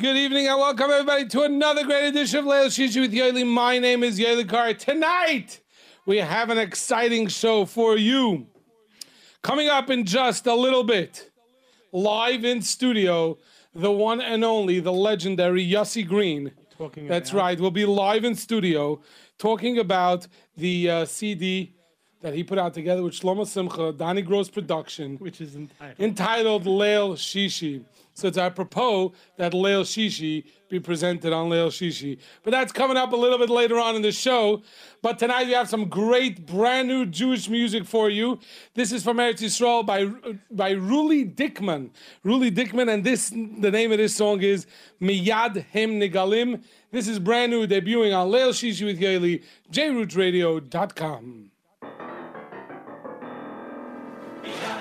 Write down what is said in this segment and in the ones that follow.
Good evening and welcome everybody to another great edition of Leil Shishi with Yoely. My name is Yoely Kar. Tonight we have an exciting show for you. Coming up in just a little bit, live in studio, the one and only, the legendary Yossi Green. Talking That's about- right. We'll be live in studio talking about the uh, CD that he put out together with Shlomo Simcha, Donnie Gross production which is entitled. entitled Leil Shishi. So it's apropos that Leil Shishi be presented on Leil Shishi. But that's coming up a little bit later on in the show. But tonight we have some great brand new Jewish music for you. This is from Eretz Yisrael by by Ruli Dickman. Ruli Dickman, and this the name of this song is Miyad Hem Nigalim. This is brand new, debuting on Leil Shishi with Yoely, jrootradio.com. עם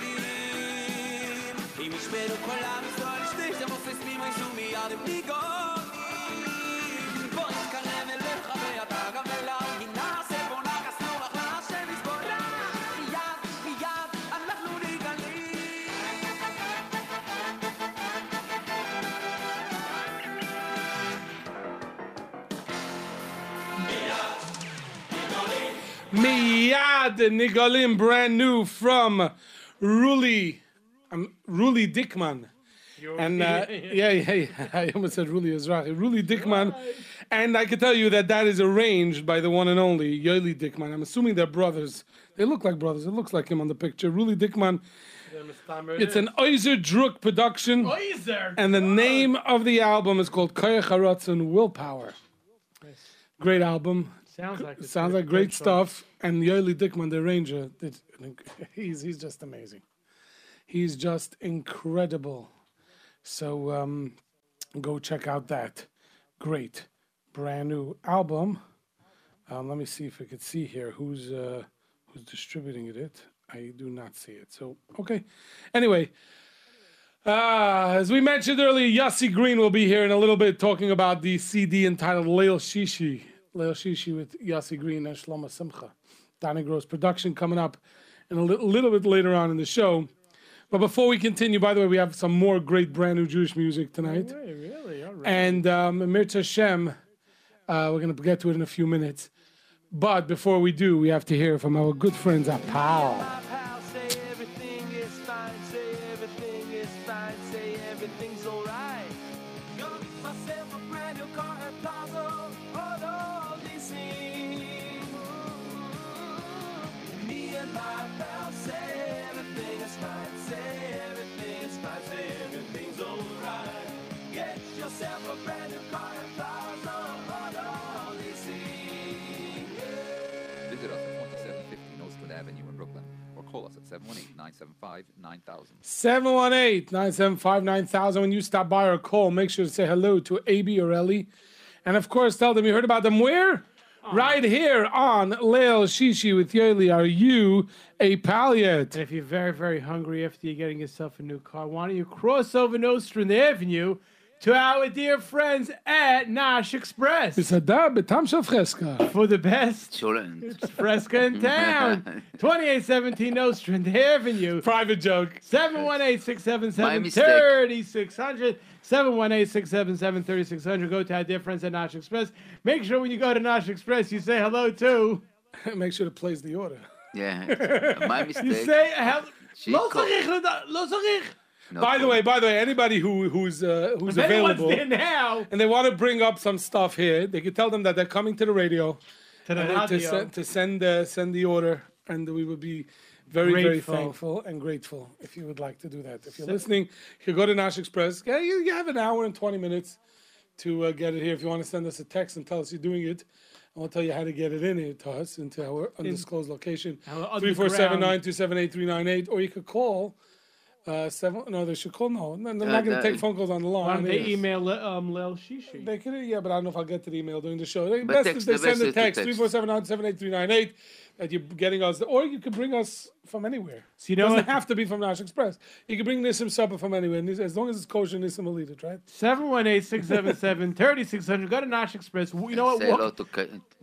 מילים אם ישמענו כל עם ישראל שתי שמוססים הישו מיד הם ניגונים. בוא נתקרב אליך ואתה גם אליי. כי נעשה בוא נעשה לך להשם לסבול מיד מיד אנחנו נגלים. מיד מיד ניגולים brand new from Ruli, um, Ruli Dickman. And uh, yeah, yeah, yeah, I almost said Ruli Ezrahi. Ruli Dickman. And I can tell you that that is arranged by the one and only Yoeli Dickman. I'm assuming they're brothers. They look like brothers. It looks like him on the picture. Ruli Dickman. It's an Oizer Druk production. And the name of the album is called Koyach Haratzon Willpower. Great album. Sounds like Sounds like great stuff. And Yoeli Dickman, the arranger, did, he's he's just amazing. He's just incredible. So um, go check out that great brand new album. Um, let me see if I could see here who's uh, who's distributing it. I do not see it. So okay. Anyway, uh, as we mentioned earlier, Yossi Green will be here in a little bit talking about the CD entitled Leil Shishi. Leil Shishi with Yossi Green and Shlomo Simcha. Donnie Gross production coming up in a li- little bit later on in the show. But before we continue, by the way, we have some more great brand new Jewish music tonight. Really? All right. And um, Mirza Hashem, uh, we're going to get to it in a few minutes. But before we do, we have to hear from our good friends at PAL. 718-975-9000. 718 975 9000. When you stop by or call, make sure to say hello to AB or Ellie. And of course, tell them you heard about them where? Right here on Leil Shishi with Yoely. Are you a pal yet? And if you're very, very hungry after you're getting yourself a new car, why don't you cross over Nostrand Avenue to our dear friends at Nash Express. It's a dab בטעם של Fresca. For the best fresca in town. 2817 Nostrand Avenue. Private joke. 718-677-3600. Go to our dear friends at Nash Express. Make sure when you go to Nash Express, you say hello to... Make sure to place the order. Yeah. My mistake. You say... hello. No By the way, by the way, anybody who who's uh, who's If available there now, and they want to bring up some stuff here, they can tell them that they're coming to the radio to the and then to, radio. send, to send uh, send the order, and we would be very Grateful. very thankful and grateful if you would like to do that. If you're listening, you go to Nash Express. Yeah, you, you have an hour and twenty minutes to uh, get it here. If you want to send us a text and tell us you're doing it. and We'll tell you how to get it in here to us into our undisclosed location. Our Three four seven nine underground- two seven eight three nine eight, or you could call. Uh, seven. No, they should call. No, no they're Uh, not going to take phone calls on the Why line. don't they Yes. email um, Leil Shishi? They could, yeah, but I don't know if I'll get to the email during the show. They, But best text- if they the send best a text, text. 347 that you're getting us, or you could bring us from anywhere. So you know doesn't what? have to be from Nash Express. You can bring Nissim supper from anywhere, as long as it's kosher, Nissim will eat it, right? 718-677-3600. Go to Nash Express. You know what? Say hello to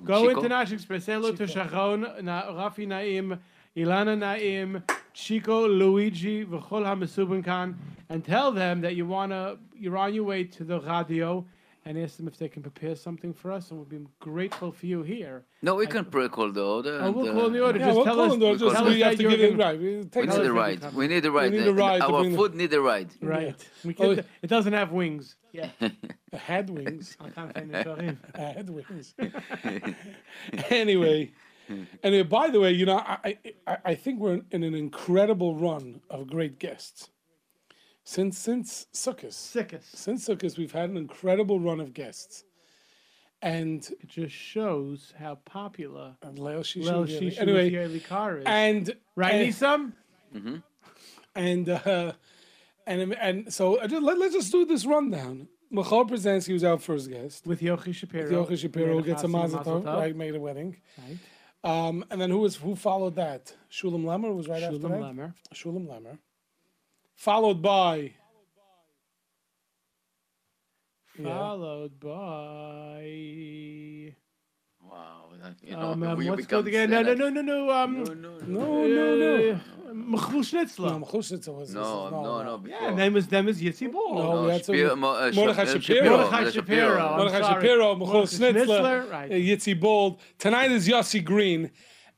Go Chico. into Nash Express. Say hello to Sharon, Na- Rafi Naim, Ilana Naim, Chico, Luigi, V'chol HaMesubin Khan, and tell them that you wanna, you're on your way to the radio, and ask them if they can prepare something for us, and we'll be grateful for you here. No, we can pre-call the order. Oh, and, we'll uh, call the order. Yeah, Just we'll tell call us. them, though, tell just us we have to give it right. We We need us a ride. We need a ride. need a ride Our the- food need a ride. Right. We Oh, can, it doesn't have wings. Yeah. Had wings. I can't find it. Sorry. had wings. anyway, Mm-hmm. anyway. Uh, by the way, you know, I, I I think we're in an incredible run of great guests. Since since Sukkot, Sickest. since Sukkot, we've had an incredible run of guests, and It just shows how popular and Leo Shishu. Lil really- Shishu anyway, with Yoely Kar is. and right, and, Nisam? Mm-hmm. and uh, and um, and so I just, let, let's just do this rundown. Michal presents. He was our first guest. With Yochi Shapiro. Yochi Shapiro Made a gets a chassan mazel mazel tov, tov. right? Made a wedding. Right. Um, and then who was who followed that? Shulem Lemmer was right after that? Shulem that. Lemmer. Shulem Lemmer. Followed by Yeah. Followed by. Wow. that- You know, Um, um, you what's it called again? No, no, sad. no, no, no. Um, No, no, no. no, no, no. uh, Schnitzler. No, Mechusitza was No, no, no. Yeah, before. and then was them was Yitzi Ball. No, No, we had some- Shapiro- Mo- uh, Mordechai Shap- Shapiro. Mordechai Shapiro. I'm Mordechai. Shapiro, Michal Schnitzler, Schnitzler, right. Yitzi Bold. Tonight is Yossi Green.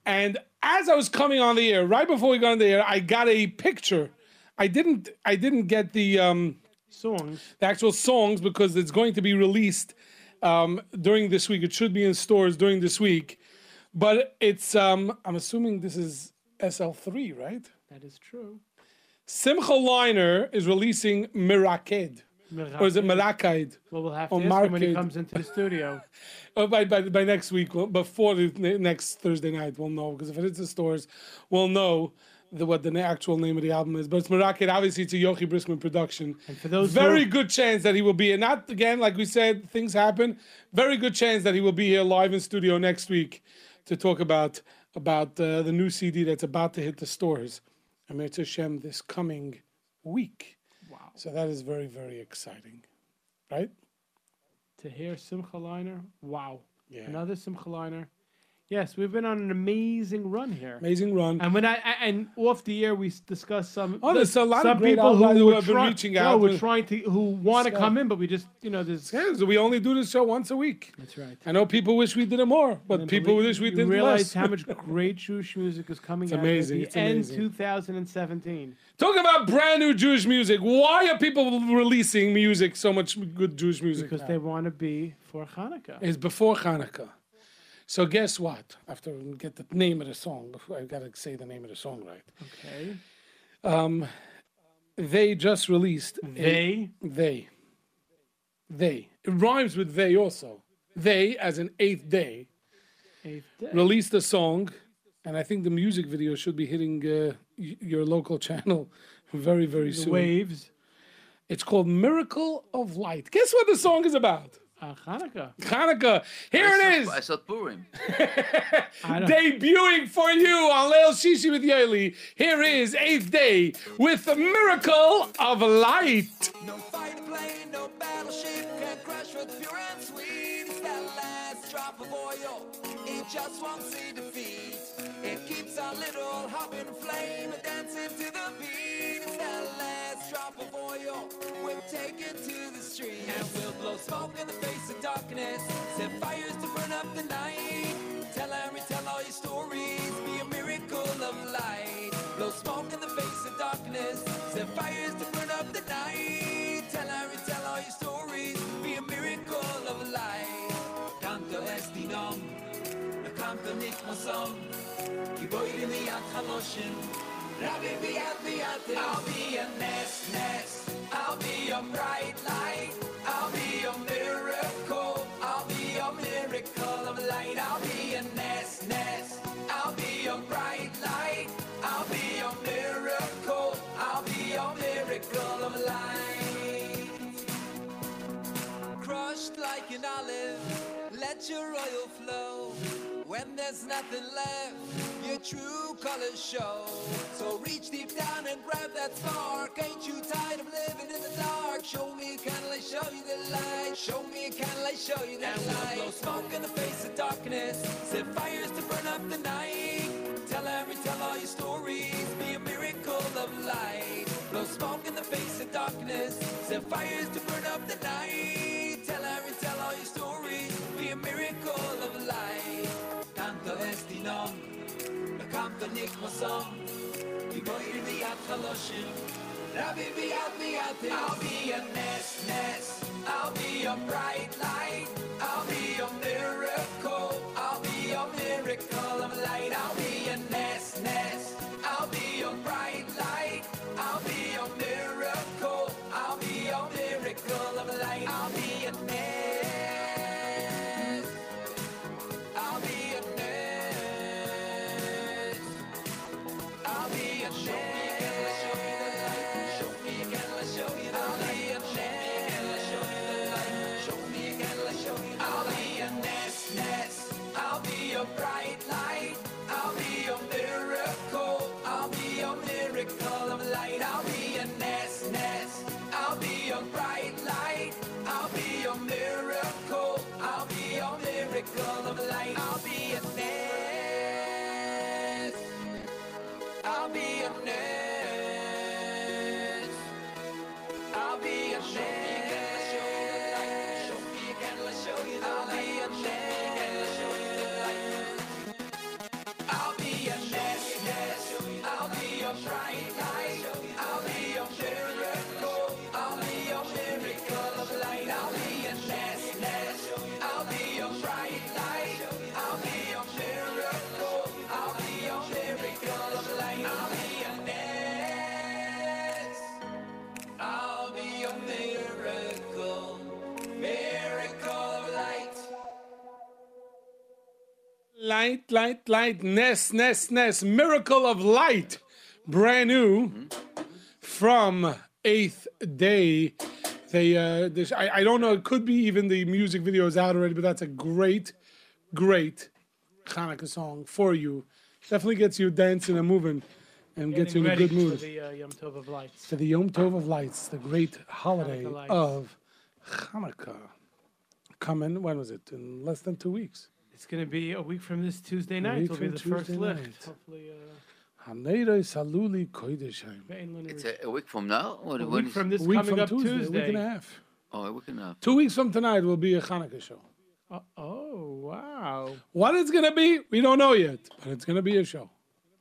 And as I was coming on the air, right before we got on the air, I got a picture. I didn't I didn't get the um, Songs. the actual songs because it's going to be released um, during this week. It should be in stores during this week. But it's um, I'm assuming this is SL3, right? That is true. Simcha Leiner is releasing Miraked. Or is it Mirakid? Well, we'll have to ask when he comes into the studio. Oh, by, by, by next week, before the next Thursday night, we'll know. Because if it is the stores, we'll know the, what the actual name of the album is. But it's Mirakid. Obviously, it's a Yochi Briskman production. And for those who- Very good chance that he will be. And not, again, like we said, things happen. Very good chance that he will be here live in studio next week to talk about about uh, the new CD that's about to hit the stores. Amir Hashem this coming week. Wow. So that is very, very exciting. Right? To hear Simcha Leiner, wow. Yeah. Another Simcha Leiner. Yes, we've been on an amazing run here. Amazing run. And when I I- and off the air we discussed some Oh, there's a lot of great people who who were have been try- reaching no, out were with- trying to who want to So- come in, but we just you know there's Yeah, so we only do this show once a week. that's right. I know people wish we did it more, but people believe- wish we did realize less. how much great Jewish music is coming It's out amazing, at it's the end amazing. 2017. Talking about brand new Jewish music. Why are people releasing music, so much good Jewish music? Because now? they want to be for Hanukkah. It's before Hanukkah. So guess what? After we get the name of the song, before I gotta say the name of the song right. Okay. They just released a- They they. They. It rhymes with they also. They, as an eighth day, eighth day. released a song, and I think the music video should be hitting uh, your local channel very, very the soon. waves. It's called Miracle of Light. Guess what the song is about? Uh, Hanukkah. Hanukkah. Here I it is. thought- I thought Purim. I Debuting for you on Leil Shishi with Yoely. Here is Eighth Day with the Miracle of Light. No fighter plane, no battleship can crash with pure and sweet. Drop of oil. It just won't see defeat. It keeps our little in flame dancing to the beat. It's that last drop of oil. We'll take it to the street and we'll blow smoke in the face of darkness. Set fires to burn up the night. Tell and retell all your stories. Be a miracle of light. Canto nikmosom. Giboyri miyat chaloshim. Rabbi biyat biyat. I'll be a nest nest. I'll be a bright light. I'll be a miracle. I'll be a miracle of light. I'll be a nest nest. I'll be a bright light. I'll be a miracle. I'll be a miracle of light crushed like an olive. Let your oil flow. When there's nothing left, your true colors show. So reach deep down and grab that spark. Ain't you tired of living in the dark? Show me a candle, I show you the light. Show me a candle, I show you the and light. We'll blow smoke in the face of darkness. Set fires to burn up the night. Tell and retell all your stories. Be a miracle of light. Blow smoke in the face of darkness. Set fires to burn up the night. Biyat chaloshim. Rabbi. I'll be a nest nest. I'll be a bright light. I'll be a miracle. Light, light, light, Ness, Ness, Ness, Miracle of Light, brand new from Eighth Day. They, uh, this, I, I don't know, it could be even the music video is out already, but that's a great, great Hanukkah song for you. Definitely gets you dancing and moving and gets you in a good mood. For the uh, Yom Tov of Lights. For the Yom Tov of Lights, the great holiday Hanukkah of Hanukkah. Coming, when was it? In less than two weeks. It's going to be a week from this Tuesday night. week It'll be from the first Tuesday lift. night. Hopefully, uh, Haneirei Saluli Koideshheim. Be'en Lenu It's a, a week from now? Or a when week is- from this A week coming from up Tuesday, Tuesday. a week and a half. Oh, a week and a half. Two weeks from tonight will be a Hanukkah show. Uh, oh, wow. What it's gonna be, we don't know yet, but it's gonna be a show.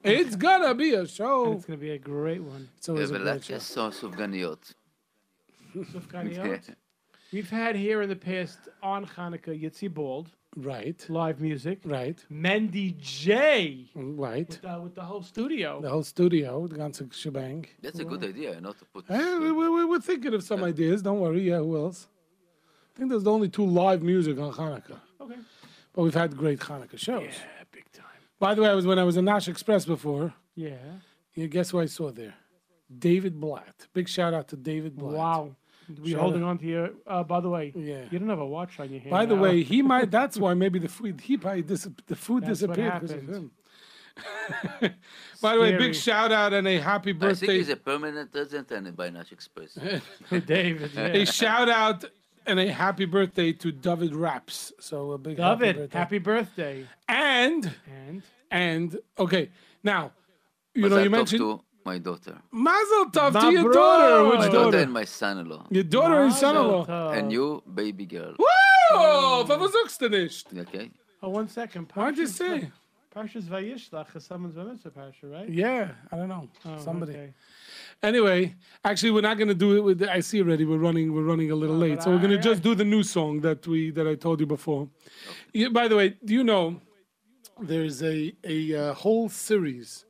It's gonna be a And show. it's going to be a great one. It's always a great show. ולחש סוס סופגניות. Sufganiyot. We've had here in the past on Hanukkah Yitzi Bald, Right, live music. right, Mendy J right. with, uh, with the whole studio. The whole studio, the ganze shebang. That's a good idea, not to put... Eh, we, we, we- we're thinking of some ideas. Don't worry. Yeah, who else? I think there's only two live music on Hanukkah, Okay. but we've had great Hanukkah shows. Yeah, big time. By the way, I was when I was in Nash Express before. Yeah. You guess who I saw there? David Blatt. Big shout out to David Blatt. Wow. We Shout holding out. on to your. Uh, by the way, Yeah. you don't have a watch on your hand. By the now. way, he might. That's why maybe the food. He probably dis, the food That's what disappeared because of him. By the way, big shout out and a happy birthday. I think he's a permanent resident and by Nash Express. David. A shout out and a happy birthday to David Raps. So a big happy David, birthday. happy birthday. and And and okay now. You Mazal know, you mentioned to my daughter. Mazel Tov My to your daughter. my Which My daughter? daughter and my son-in-law. Your daughter and son-in-law. Tov. And you, baby girl. Whoa! Was sagst du nicht? Okay? Oh, one second. Why'd you say? Parshas Vayishlach is someone's Vayishlach Parsha, right? Yeah, I don't know. Oh, Somebody. okay. Anyway, actually, we're not going to do it with. I see already. We're running. We're running a little late, but so we're going to just do the new song that we that I told you before. Yeah, by the way, do you know there's a a uh, whole series,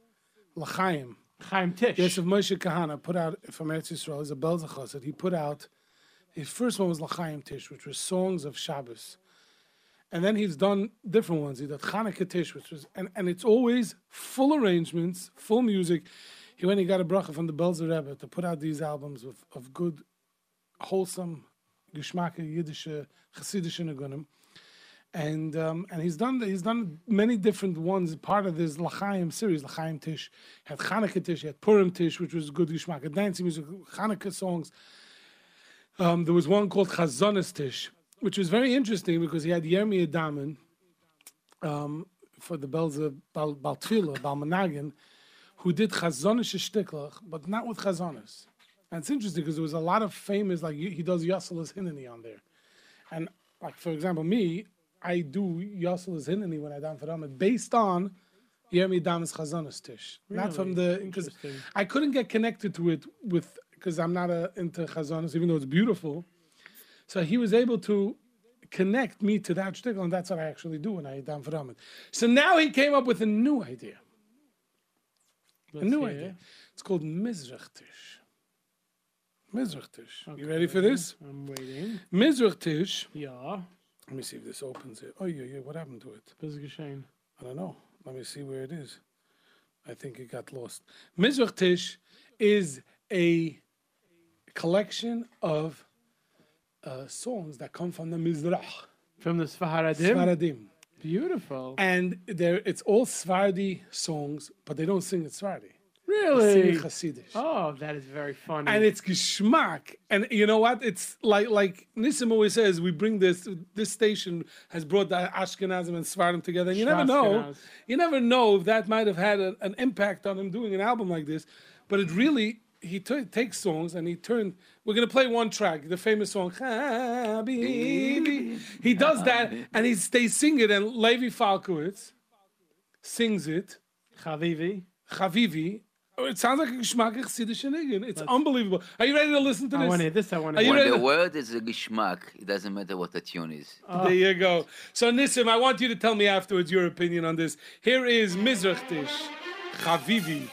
L'chaim. Chaim Tish. Yes, of Moshe Kahana put out from Eretz Yisrael. Is a Belzachos. He put out. His first one was L'chaim Tish, which was songs of Shabbos. And then he's done different ones. He did Chanukah Tish, which was, and, and it's always full arrangements, full music. He went, he got a bracha from the Belzer Rebbe to put out these albums of, of good, wholesome, geschmacke, Yiddish, Hasidish Nagunim. And um, and he's done he's done many different ones. Part of this L'chaim series, L'chaim Tish, had Chanukah Tish, he had Purim Tish, which was good geschmack, dancing music, Chanukah songs. Um, there was one called Chazonis Tish, which was very interesting because he had Yermi Adaman um, for the Belza Bal Baltfila, Balmanagin, who did Chazonish Shtiklach, but not with Chazonis. And it's interesting because there was a lot of famous, like he does Yosselas Hinani on there. And like for example, me, I do Yosselas Hinani when I down for Ramadan based on Yermi Adaman's Chazonis Tish. Not from the, because I couldn't get connected to it with, because I'm not a, into Chazonis, even though it's beautiful. So he was able to connect me to that shtickle, and that's what I actually do when I down for Ramadan. So now he came up with a new idea. a Let's new hear idea. it. It's called Mizrach Tish. Mizrach Tish. You ready for this? I'm waiting. Mizrach Tish. Yeah. Let me see if this opens it. Oh, yeah, yeah. What happened to it? Geschehen. I don't know. Let me see where it is. I think it got lost. Mizrach Tish is a collection of uh, songs that come from the Mizrach, From the Sfaharadim. Sfaradim. Beautiful. And there, it's all Sephardi songs, but they don't sing it Sephardi. Really? Oh, that is very funny. And it's geschmack. And you know what? It's like like Nissim always says, we bring this. This station has brought the Ashkenazim and Sephardim together. And you never know. You never know if that might have had a, an impact on him doing an album like this. But it really, he t- takes songs and he turned. We're gonna play one track, the famous song. Habibi. He does that, and he's they sing it, and Levi Falkowitz sings it. Chavivi. Chavivi, Oh, it sounds like a geschmack Chassidish Niggin. It's unbelievable. Are you ready to listen to this? I this? want to hear this. I want to hear When ready? the word is a geschmack, it doesn't matter what the tune is. Ah. There you go. So Nissim, I want you to tell me afterwards your opinion on this. Here is Mizrachtish, Chavivi.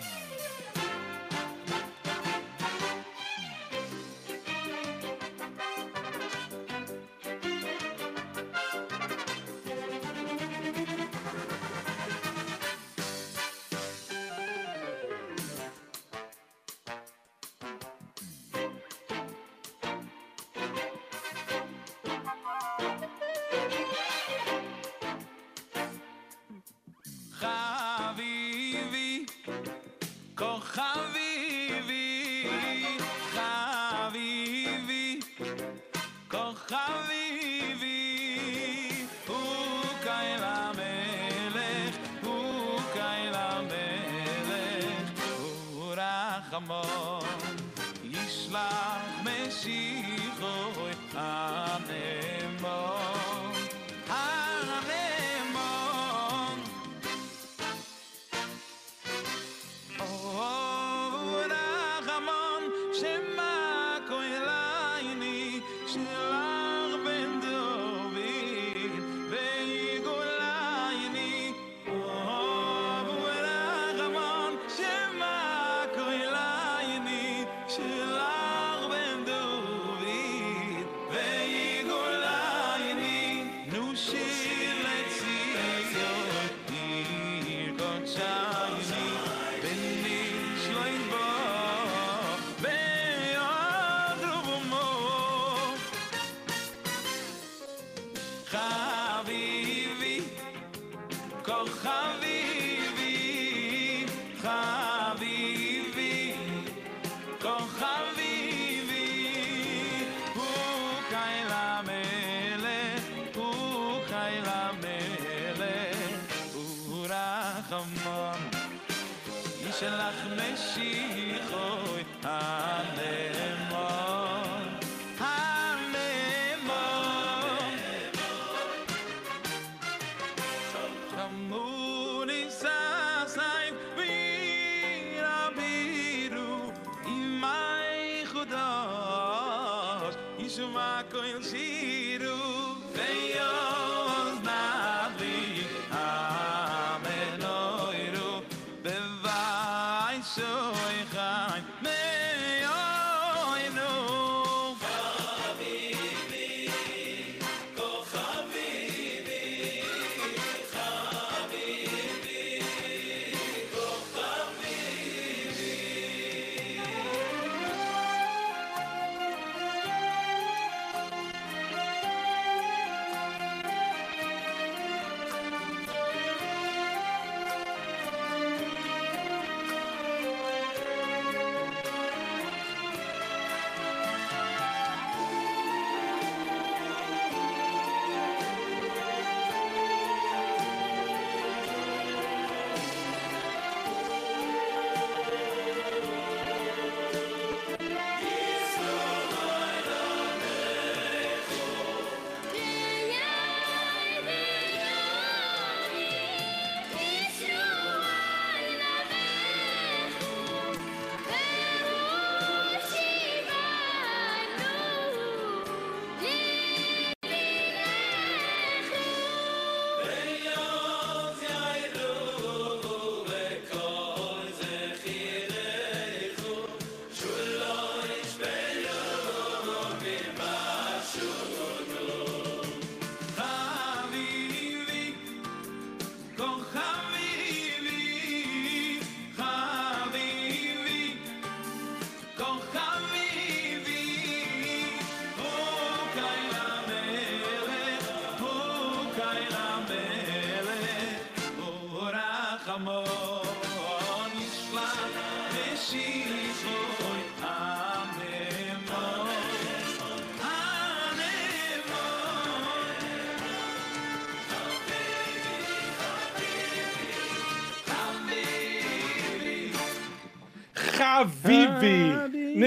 חמון ישלח משיחוי mesikhoy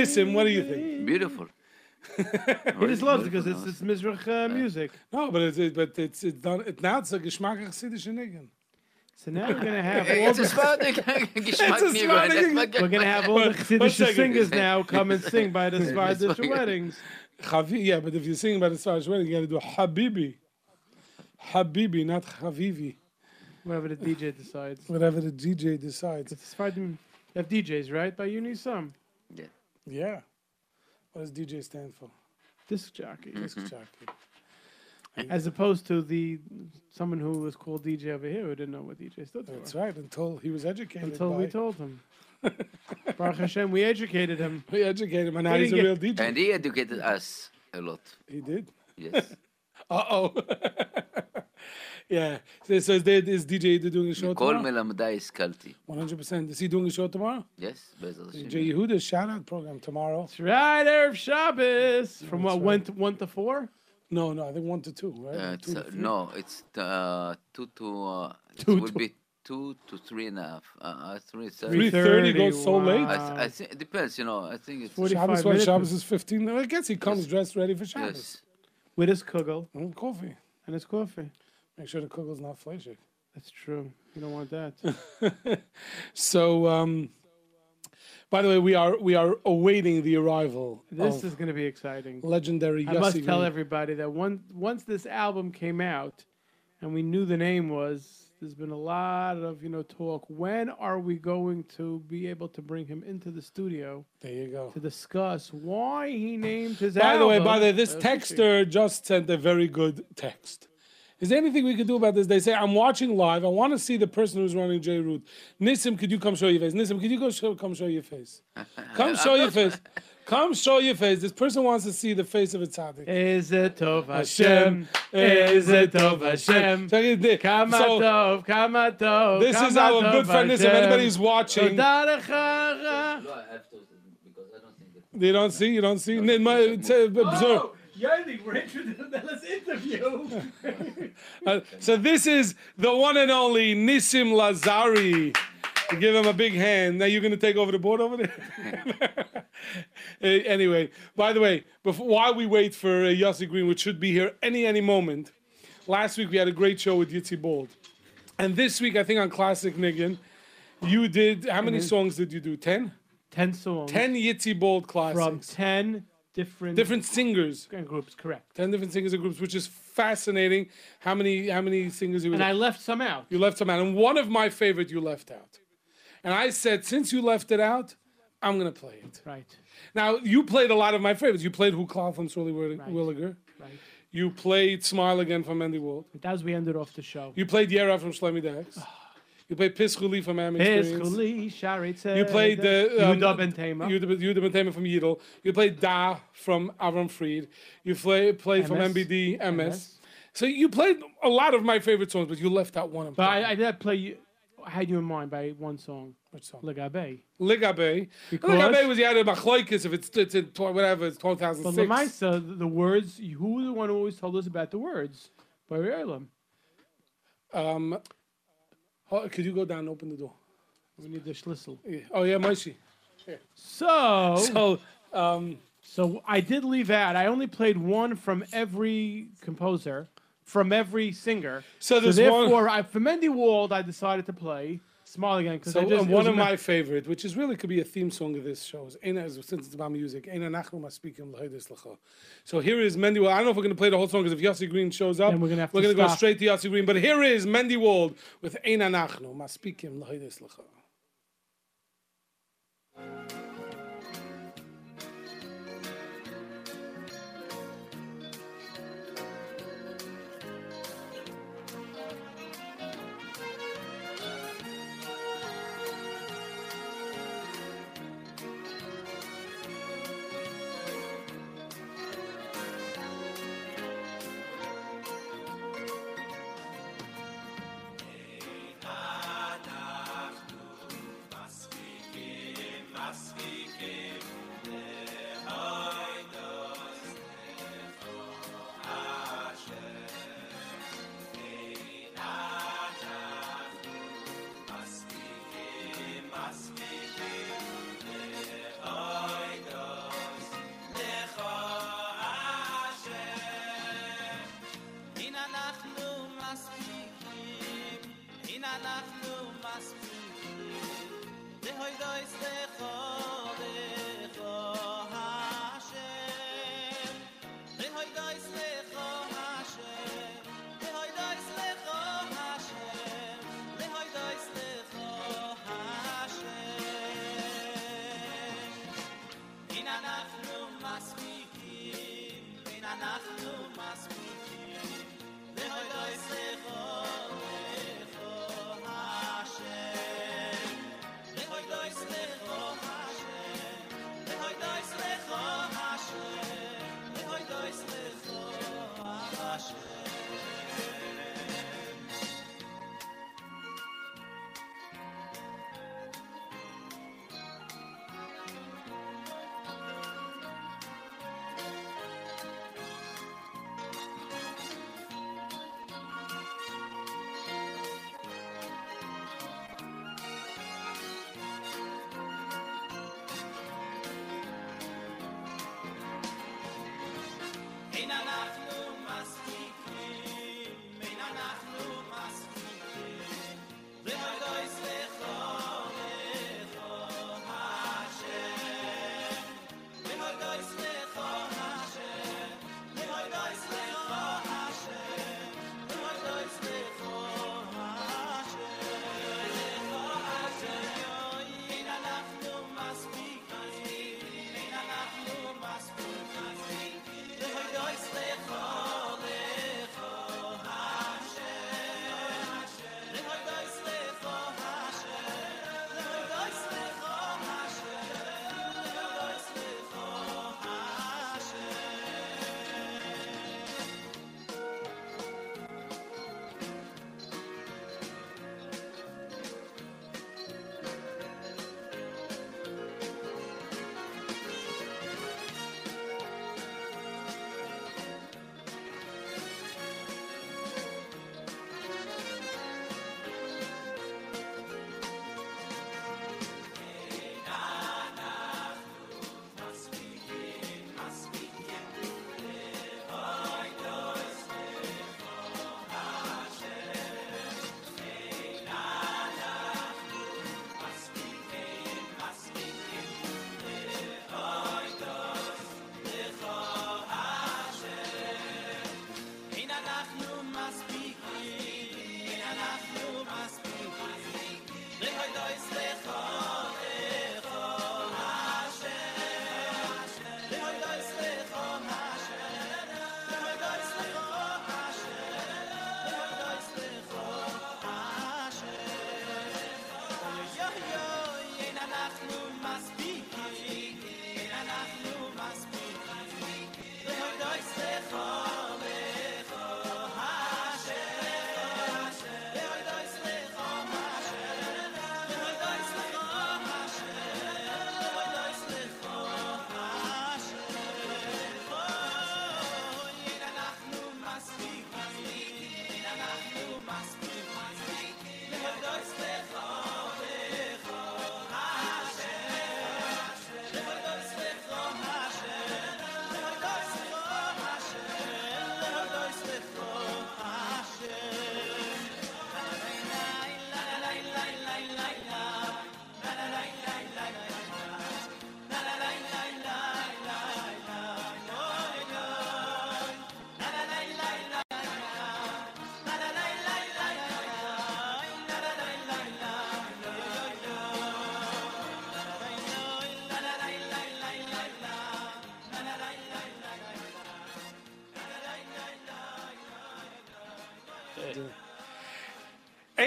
Nissim, what do you think? Beautiful. He just loves it because it's, it's Mizrach uh, music. No, but it's it, but it's it's done. It now it's a geschmack Chassidish Niggin. So now we're gonna have all a the, Sephardic Geschmack, It's a Nero, and Sephardic- that's my- we're gonna have all the One Chassidish singers now come and sing by the Sephardic fine. weddings. Chavi, yeah, but if you're singing by the Spanish wedding, you got to do Habibi. Habibi, not Havivi. Whatever the DJ decides. Whatever the DJ decides. It's Sephardim. You have DJs, right? By you need some Yeah. Yeah. What does DJ stand for? disc jockey, Disc jockey. as opposed to the someone who was called DJ over here who didn't know what DJ stood for. That's right. Until he was educated. Until by, we told him. Baruch Hashem, we educated him. we educated him, and now He he's a real DJ. And he educated us a lot. he did. Yes. Uh oh. yeah. So, so is, there, is DJ they're doing a show Nicole tomorrow? Nicole is Kalti. 100%. Is he doing a show tomorrow? Yes. J. Yehuda's shout out program tomorrow. That's right, Arab Shabbos. From what, right. one, to, one to four? No, no, I think one to two, right? Uh, two uh, no, it's uh, two to. Uh, two it would be two to three and a half. Uh, uh three thirty. Three thirty goes so wow. late. I, I think it depends. You know, I think it's forty-five Shabbos, minutes. Shabbos is fifteen. I guess he comes yes. dressed ready for Shabbos. Yes. With his kugel. And coffee. And his coffee. Make sure the kugel's not fleshig. That's true. You don't want that. So, um, by the way, we are we are awaiting the arrival This is going to be exciting. legendary I must tell everybody that one, once this album came out and we knew the name was, there's been a lot of, you know, talk. When are we going to be able to bring him into the studio There you go. to discuss why he named his album? By album? the way, by the way, this texter just sent a very good text. Is there anything we could do about this? They say, I'm watching live. I want to see the person who's running J Root. Nissim, could you come show your face? Nissim, could you go show, come show your face? Come show your face. Come show your face. This person wants to see the face of a tzaddik. Is it Tov Hashem? Is it Tov Hashem? So, Kama so Tov, Kama Tov. this is our Tov good friend Nissim. Hashem. Anybody who's watching, Toda lecha. because I don't you don't see, you don't see. Nin- my- it's, observe. Yoni, we're introducing this interview. Uh, so this is the one and only Nissim Lazari. Give him a big hand. Now you're going to take over the board over there. Uh, anyway, by the way, before while we wait for uh, Yossi Green, which should be here any any moment. Last week we had a great show with Yitzi Bold, and this week I think on Classic Niggin, you did how many songs did you do? Ten. Ten songs. Ten Yitzi Bold classics. from ten different different singers. And groups, correct. Ten different singers and groups, which is fascinating. How many how many singers you? And I left some out. You left some out, and one of my favorite you left out. And I said, since you left it out, I'm gonna play it. Right, Now you played a lot of my favorites. You played Who Cloud from Will- Williger. right. You played Smile Again from Andy Wald. And as we ended off the show. You played Yera from Shlomi Dachs. You played Pischuli from Am Experience. Pischuli, Sharit You played the um, Yuda Ben Tema. Yehuda Yehuda Ben from Yidel. You played Da from Avram Fried. You play, played from MBD MS. MS. So you played a lot of my favorite songs, but you left out one of But them. I, I did play you. I had you in mind by one song, Which song? Legabe. Ligabe. Because- Ligabe was the other Machloikis if it's, it's, it's whatever, it's But 2006. Lamaisa, the, the words, who was the one who always told us about the words? By Elam. Um, oh, could you go down and open the door? We need the schlüssel. Yeah. Oh, yeah, Moshe. So, so, So, um, so I did leave out. I only played one from every composer, from every singer. So there's therefore, one- I, for Mendy Wald, I decided to play Smile Again because so just one of my favorite, which is really could be a theme song of this show, is Eina, since it's about music. Eina nachnu maspikim l'hodeis l'cha. So here is Mendy Wald. I don't know if we're going to play the whole song because if Yossi Green shows up, Then we're gonna we're gonna go straight to Yossi Green. But here is Mendy Wald with Eina nachnu maspikim l'hodeis l'cha.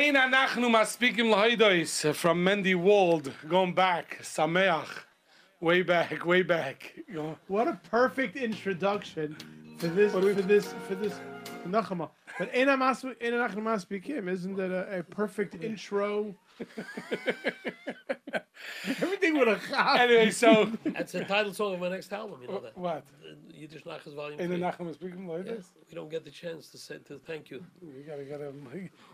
Ein anachnu maspikim lahidois from Mendy Wald, going back, Sameach, way back, way back. What a perfect introduction for this for this for this Nachama. But Ena Mas- Ena Nachma Maspikim, isn't it a, a perfect intro? Everything with a chaf. Anyway, so That's the title song of my next album, you know that. what? Yiddish Nachas Volume Ein 3. anachnu maspikim lahidois. Yes, we don't get the chance to say to thank you. You gotta, gotta,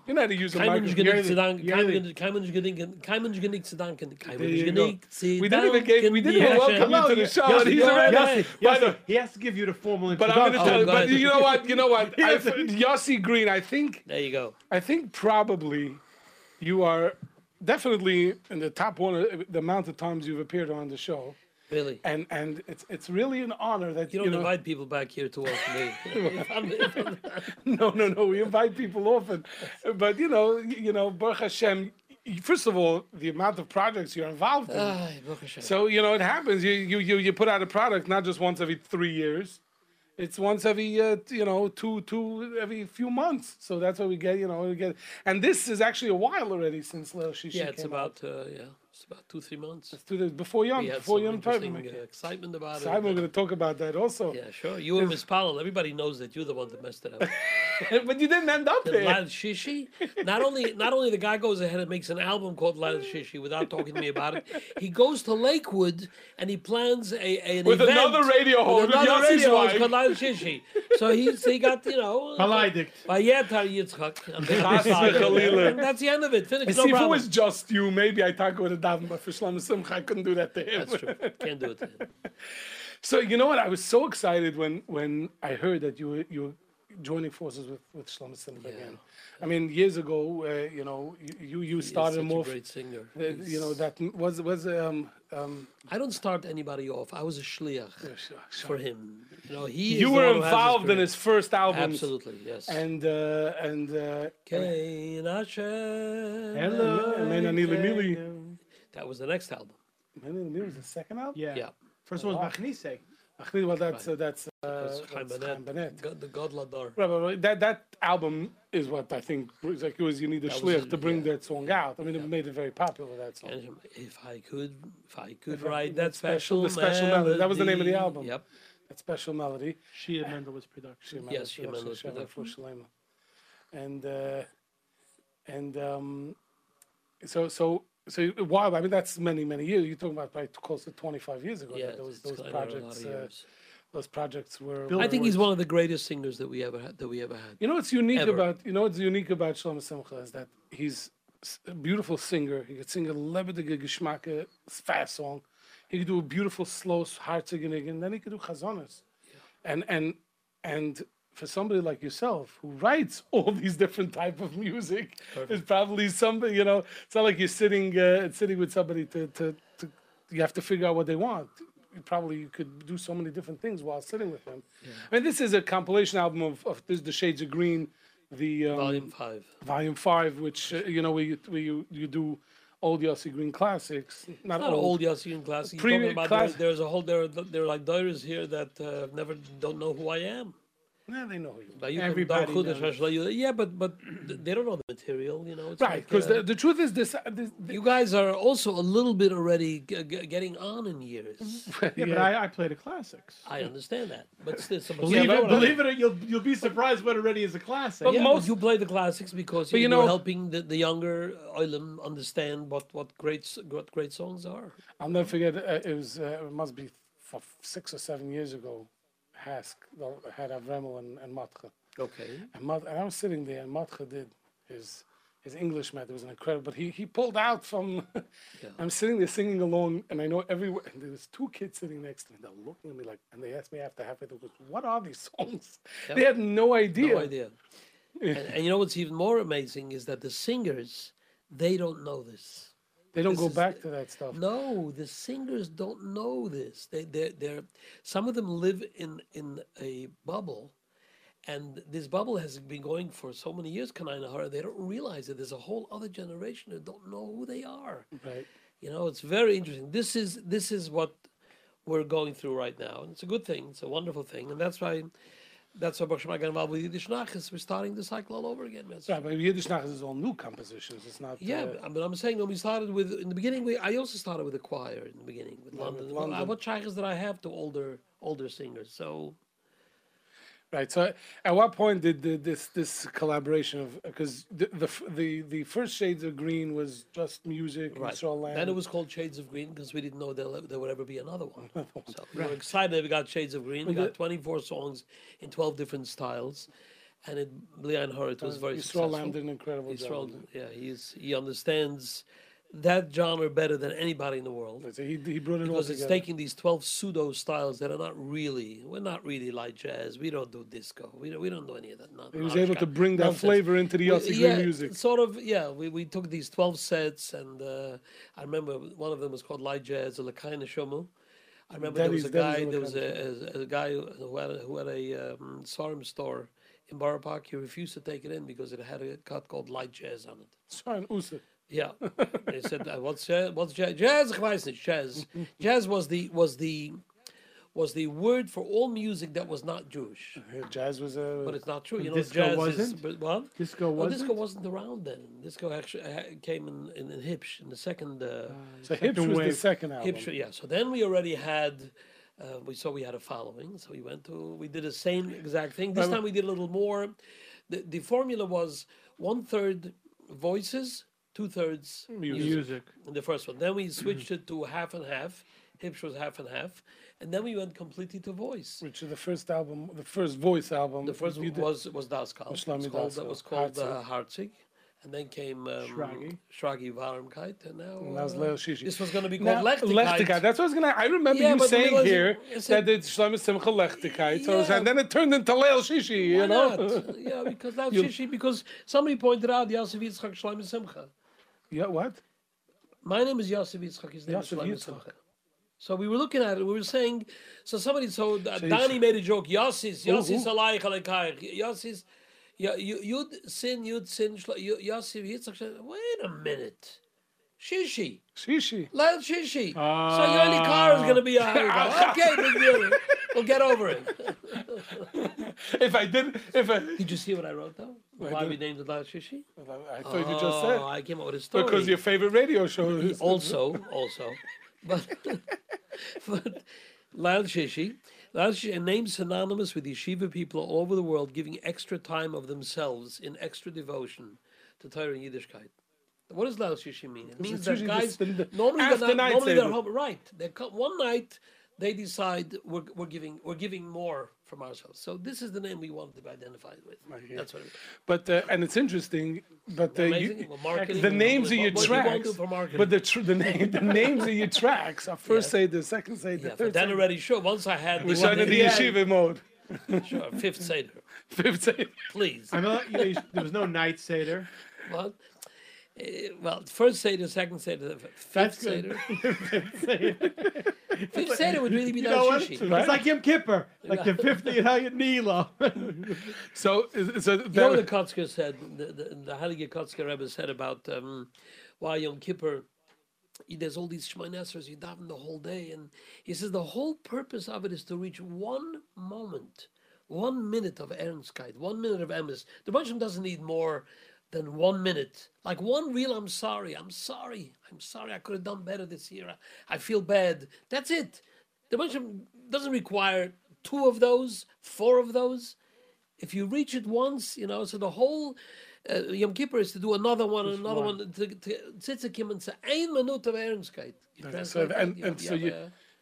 you know how to use a Keimen's microphone. genick zu the- danken. you're the- Keimen's Keimen's genick Keimen's genick zu danken. There Keimen's you go. genick zu We didn't even get, we didn't even welcome you to the show, yes, he's already. yes, By Yes, the- he has to give you the formal But I'm introduction. gonna tell, but you know what? You know what? I, Yossi Green. I think There you go. I think probably you are definitely in the top one. The amount of times you've appeared on the show, Really. and and it's it's really an honor that You you, don't know. invite people back here to welcome me. If I'm- if I'm- no, no, no. We invite people often, but you know, you know, Baruch Hashem. First of all, the amount of projects you're involved in. Ay, So you know it happens. You you you, you put out a product not just once every three years. It's once every uh, you know two two every few months. So that's what we get. You know we get. And this is actually a while already since Leil Shishi yeah, it's about out. uh, yeah, it's about two three months. To the, before Yom We had before some Yom interesting Tov. uh, excitement about So I'm going to talk about that also. Yeah, sure. You and Miss Powell, everybody knows that you're the one that messed it up. but you didn't end up there. Leil Shishi. Not only not only the guy goes ahead and makes an album called Leil Shishi without talking to me about it, he goes to Lakewood and he plans a, a an With event another radio with host, with another Yossi's radio host wife. called Leil Shishi. So he's he got you know Beleidigt. Vayetar Yitzchak. and then Chas decided- v'chalila. and That's the end of it. Finished. See, if it problem. was just you, maybe I talk with a but for Shlomo Simcha, I couldn't do that to him. That's true. Can't do it. To him. So you know what? I was so excited when when I heard that you were you were joining forces with with Shlomo Simcha again. I mean, years ago, uh, you know, you you, started him a off. great singer. uh, you know that was was um um. I don't start anybody off. I was a shliach for him. You know, he. You were one who has involved in his first album. Absolutely, yes. And uh, and uh. Hello. That was the next album. Anili Mili was the second album. Yeah. Yeah. First one was Machnise. Actually, well, that's uh, that's uh, That's that's Chaim Chaim Bennett. Bennett. God, the God Ladar. Right, right, right. That that album is what I think was like it was you need a That was shliach it, to bring yeah. that song out. I mean, it made it very popular. That song. And if I could, if I could If write that that special- special, the special melody. That was the name of the album. Yep. That special melody. Shia Mendelowitz production. Yes, Shia Mendelowitz Shem production. for Shalema. And uh, and um, so so so why? I mean, that's many many years. You're talking about probably close to 25 years ago. Yeah, that those those kinda a lot of projects. Uh, those projects were. Bill- I think were- he's one of the greatest singers that we ever had. That we ever had. You know what's unique Ever. about you know what's unique about Shlomo Simcha is that he's a beautiful singer. He could sing a lebedige geschmacke fast song. He could do a beautiful slow hartzigenig, and then he could do chazonas. And and and for somebody like yourself who writes all these different type of music, it's probably something you know. It's not like you're sitting uh, sitting with somebody to, to to you have to figure out what they want. You probably you could do so many different things while sitting with them. I mean, this is a compilation album of, of this, the Shades of Green, the um, Volume five. volume five, which uh, you know we we you, you do old Yossi Green classics, not, Not old. old Yossi and classic. You're Pre- about class- there, there's a whole there there are like daughters here that uh, never don't know who I am. Yeah, they know you. Like you can Everybody Dar Chudash knows. Hashla, Yeah, but but they don't know the material. You know, it's Right, like, because uh, the, the truth is this. uh, this, this you guys are also a little bit already g- g- getting on in years. Yeah, but I, I play the classics. I understand that, but still, some Believe but it, what- believe it, or you'll you'll be surprised what already is a classic. But yeah, most- but you play the classics because you you know, know- helping the, the younger Oilim understand what what great what great songs are. I'll never forget. Uh, it was uh, it must be for six or seven years ago. HASC had Avremel and, and Matcha. Okay. And, Mat- and I was sitting there, and Matcha did his his English method was incredible. But he he pulled out from. I'm sitting there singing along, and I know every wo- and there was two kids sitting next to me. They're looking at me like, and they asked me after halfway through, "What are these songs?" They had no idea. No idea. and, and you know what's even more amazing is that the singers they don't know this. They don't This go is- back to that stuff. No, the singers don't know this. They they they're some of them live in in a bubble, and this bubble has been going for so many years. Kanai they don't realize that there's a whole other generation that don't know who they are. Right. You know, it's very interesting. This is this is what we're going through right now, and it's a good thing. It's a wonderful thing, and that's why. That's why Baruch Shema got involved with Yiddish Nachas. We're starting the cycle all over again, man. Right, but Yiddish Nach is all new compositions. It's not. Yeah, uh, mean, I'm saying when we started with in the beginning, we, I also started with a choir in the beginning with London. London. what shaykhs did I have to older older singers? So Right. So, at what point did the, this this collaboration of because the, the the the first Shades of Green was just music, right, Land. then it was called Shades of Green because we didn't know there, there would ever be another one. So we were excited we got Shades of Green. We got 24 songs in 12 different styles, and it Blian Hor, it was uh, very Yisrael successful. Lamm did an incredible Yisrael, job. yeah, he's he understands that genre better than anybody in the world. So he, he brought it all Because it's together. taking these 12 pseudo styles that are not really, we're not really like jazz. We don't do disco. We don't, we don't do any of that. non- He was able to bring that nonsense. flavor into the Yossi yeah, music. Sort of, yeah. We, we took these 12 sets, and uh, I remember one of them was called Light Jazz, or Lakaina Shomu. I remember there was a That is- that guy, there was a, a, a guy who had a, who had a um, Sarum store in Borough Park. He refused to take it in because it had a cut called Light Jazz on it. Usa. Yeah, they said, uh, "What's jazz? What's jazz? Jazz, ich weiß nicht, jazz. Jazz was the was the was the word for all music that was not Jewish, Jazz was a. but it's not true. You know, disco jazz wasn't? but what? Disco wasn't. disco wasn't around then. Disco actually uh, came in in, in Hipsh in the second. Uh, so Hips was the second album. Hipsh, yeah. So then we already had. Uh, we saw we had a following, so we went to we did the same exact thing. This time we did a little more. The the formula was one third voices, two thirds music. Music. in the first one. Then we switched it to half and half. Hips was half and half, and then we went completely to voice. Which is the first album, the first voice album. The first one was was Das Kahl. Was Shlomi It was called, Das that Kahl. was called Harzig. uh, Harzig. And then came um, Shragi. Shragi Warmkeit, and now And was uh, Leo this was going to be Now, called Lechtigkeit. Lechtigkeit. That's what I was gonna. I remember Yeah, you saying was it- that it's Shlomo Simcha Lechtigkeit. So Yeah. and then it turned into Leil Shishi. You Why know. not? yeah, because now You- Shishi, because somebody pointed out Yosef Yitzchak Shlomo Simcha. Yeah. What? My name is Yosef Yitzchak. His name Yosef is Yitzchak. So we were looking at it. We were saying, so somebody, so uh, So Danny made a joke. Yossis, Yossis alayich alaykaich. Yossis, you you'd sin, you'd sin. Yosef Yitzchak. Wait a minute, Shishi, Shishi. Leil Shishi. so Yoely Kar is going to be a Hanukkah. Okay, big deal. We'll get over it. If I did, if I, Did you see what I wrote though? Why did. we named it Leil Shishi? I thought you just Oh, said I came up with a story. because your favorite radio show is also, also, but but Leil Shishi, Leil Shishi, a name synonymous with yeshiva people all over the world giving extra time of themselves in extra devotion to Torah and Yiddishkeit. What does Leil Shishi mean? It means it's that usually guys the- the- normally after they're, not, night normally they're Seder. home, right? They come one night. They decide we're, we're giving we're giving more from ourselves. So this is the name we wanted to be identified with. hear. That's what it is. But uh, and it's interesting, but uh, you, Well, the names of your what do you tracks, do for marketing? but the tr- the name the names of your tracks are first Yeah. say the second say the Yeah, third then say. already sure. Once I had We the started the yeshiva mode. Sure, fifth Seder, Fifth say. please. I know you know, there was no night seder. Well, eh, well, first Seder, second Seder, fifth That's Seder. good. Fifth Seder would really be You know what? Shishi. It's like Yom Kippur, like the 50 you know, Nilo. So is- so You know what the that, Kotzker said, the, the, the Heilige Kotzker Rebbe said about um, why Yom Kippur, he- there's all these Shemay Esrei, you daven the whole day. And he says the whole purpose of it is to reach one moment, one minute of Ernstkeit, one minute of emes. The Russian doesn't need more than one minute. Like one real, I'm sorry, I'm sorry, I'm sorry, I could have done better this year. I, I feel bad. That's it. The Russian doesn't require two of those, four of those if you reach it once, you know, so the whole uh, Yom Kippur is to do another one and another one. To, to, tzitzikim and say, ein minute of Ehrenkeit. You so and, you and so you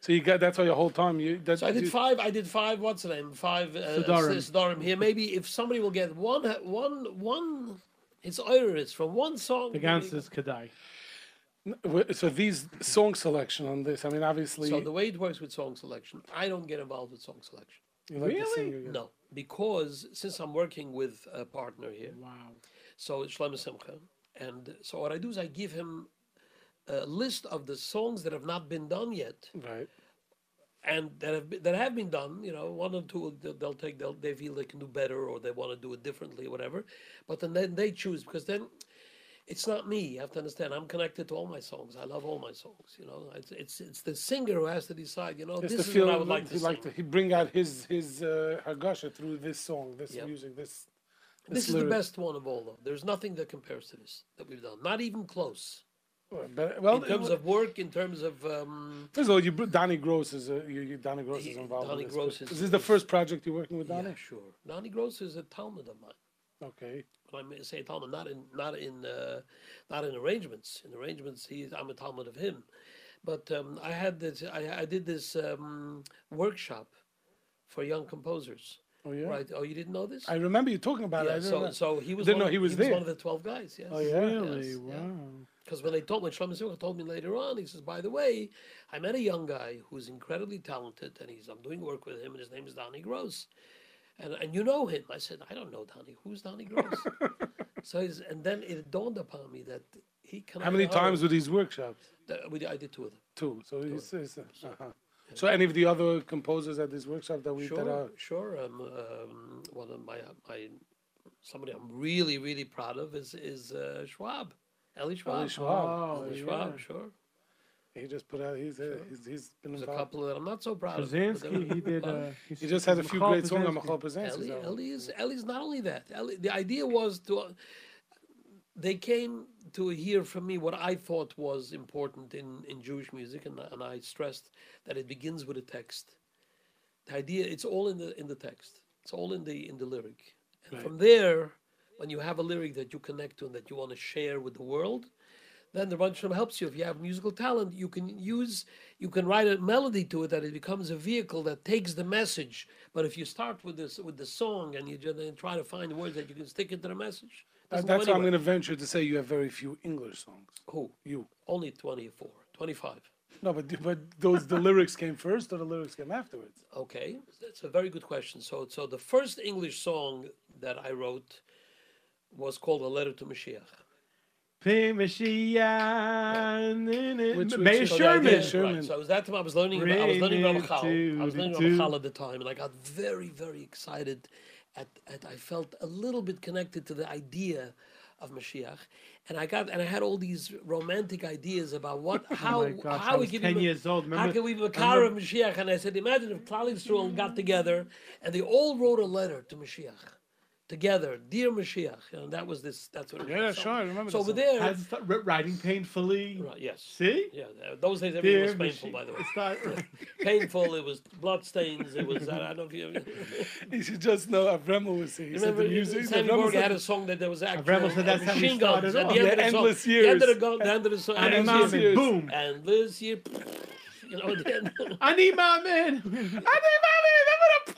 so you got that's why your whole time you that so I did you- five. I did five. What's the name? Five. Uh. Siddharim here. Maybe if somebody will get one, one, one. It's Irish from one song. The Gans is Kadai. so these song selection on this. I mean, obviously, So the way it works with song selection, I don't get involved with song selection. you like Really? No, because since I'm working with a partner here, Wow. so it's Shlomo Simcha, and so what I do is I give him a list of the songs that have not been done yet, Right. And that have been, that have been done. You know, one or two they'll, they'll take they'll, they feel they can do better or they want to do it differently, or whatever. But then then they choose because then. It's not me. You have to understand. I'm connected to all my songs. I love all my songs. You know, it's it's, it's the singer who has to decide. You know, Just this is what I would like to like to bring out his his uh, hargasha through this song, this Yeah. music, this. This is lyric. the best one of all, though. There's nothing that compares to this that we've done. Not even close. But, well, in terms of work, in terms of um, First of all, you, br- Donnie Gross is uh, you, you, Donnie Gross is involved. Donnie in this. Gross Is, is- this the first project you're working with Donnie? yeah, sure. Donnie Gross is a Talmud of mine. Okay. When I may say Talmud, not in not in uh, not in arrangements. In arrangements, he's I'm a Talmud of him. But um, I had this. I, I did this um, workshop for young composers. Oh yeah. Right? Oh, you didn't know this? I remember you talking about it. I yeah. didn't So know. so he was Didn't one, know he was he there. was one of the twelve guys. Yes. Oh, yeah? Really? Yes, wow. yeah. Because when they told me, Shlomo Simcha told me later on, he says, by the way, I met a young guy who's incredibly talented, and he's I'm doing work with him, and his name is Donnie Gross. And, and you know him. I said, I don't know Donnie. Who's Donnie Gross? so he's, and then it dawned upon me that he can. How many times were these workshops? we, I did two of them. Two. So he's, he's uh-huh. So any of the other composers at this workshop that we that Sure, are sure. Um, um, one of my my somebody I'm really really proud of is is uh, Schwab, Ellie Schwab. Ellie Schwab. Oh, Ellie yeah. Sure. he just put out he's uh, he's, he's been There's a couple that I'm not so proud of. but there Krasinski, were- he did. Uh, He just had a few Michal great songs on Krasinski. Michal Presents. Ellie, Ellie is Ellie's not only that. Ellie, the idea was to. They came to hear from me what I thought was important in, in Jewish music, and, and I stressed that it begins with a text. The idea, it's all in the in the text. It's all in the in the lyric, and from there, when you have a lyric that you connect to and that you want to share with the world, then the Rebbeinu helps you. If you have musical talent, you can use, you can write a melody to it that it becomes a vehicle that takes the message. But if you start with this with the song and you just then try to find words that you can stick into the message, that's go why I'm going to venture to say you have very few English songs. Who? You. Only 24, 25. No, but but those the lyrics came first or the lyrics came afterwards. Okay, that's a very good question. So, so the first English song that I wrote was called "A Letter to Mashiach." Pim Mashiach, Which- which Meir So the Sherman. idea- Sherman. Right, so I was that time I was learning. About, I was learning Bring about it Ramchal. I was learning the about two. At the time, and I got very, very excited. At, at I felt a little bit connected to the idea of Mashiach, and I got and I had all these romantic ideas about what oh how Oh gosh, how we was can 10 even- years old. how can we Makar of Mashiach? And I said, imagine if Klal Yisrael got together and they all wrote a letter to Mashiach together, dear Mashiach, and that was this. That's what. It Yeah, was. sure, I remember So over song. there, Had to start writing painfully. right, yes. See? Yeah, those days everything was painful, Mashiach. by the way. It's not- painful. It was blood stains. It was. I don't know if you. You should just know Avremel was saying. He said Remember, the music. Sammy Avremel Borg had a song that there was actually Avremel said that's how we machine guns started at the end The of the endless song. The end of the, years. go- the end of the song. And endless Imam, years. boom. And this year, you know, at the. I need my man. I need my man.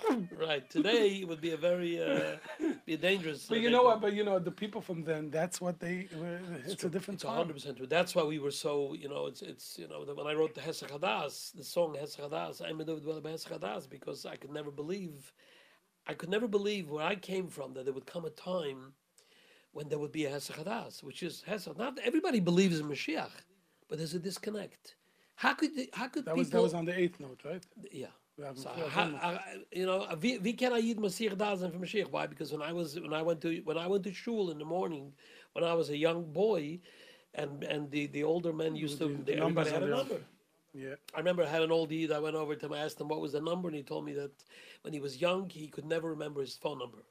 right today it would be a very uh, be dangerous. But you know what? But you know the people from then. That's what they. were- It's a different It's hundred percent true. That's why we were so, you know, it's it's you know, when I wrote the Hesach Hadas, the song Hesach Hadas, I made it with Hesach Hadas because I could never believe, I could never believe where I came from that there would come a time when there would be a Hesach Hadas, which is Hesach. Not everybody believes in Mashiach, but there's a disconnect. How could how could That people? was that was on the eighth note, right? Yeah. So, how, I, you know, uh, we, we can Ayid Masir Dazen from Mashiach. Why? Because when I was when I went to when I went to shul in the morning, when I was a young boy, and and the, the older men used to the everybody had a number. Yeah. I remember I had an old Eid. I went over to him. I asked him what was the number, and he told me that when he was young, he could never remember his phone number,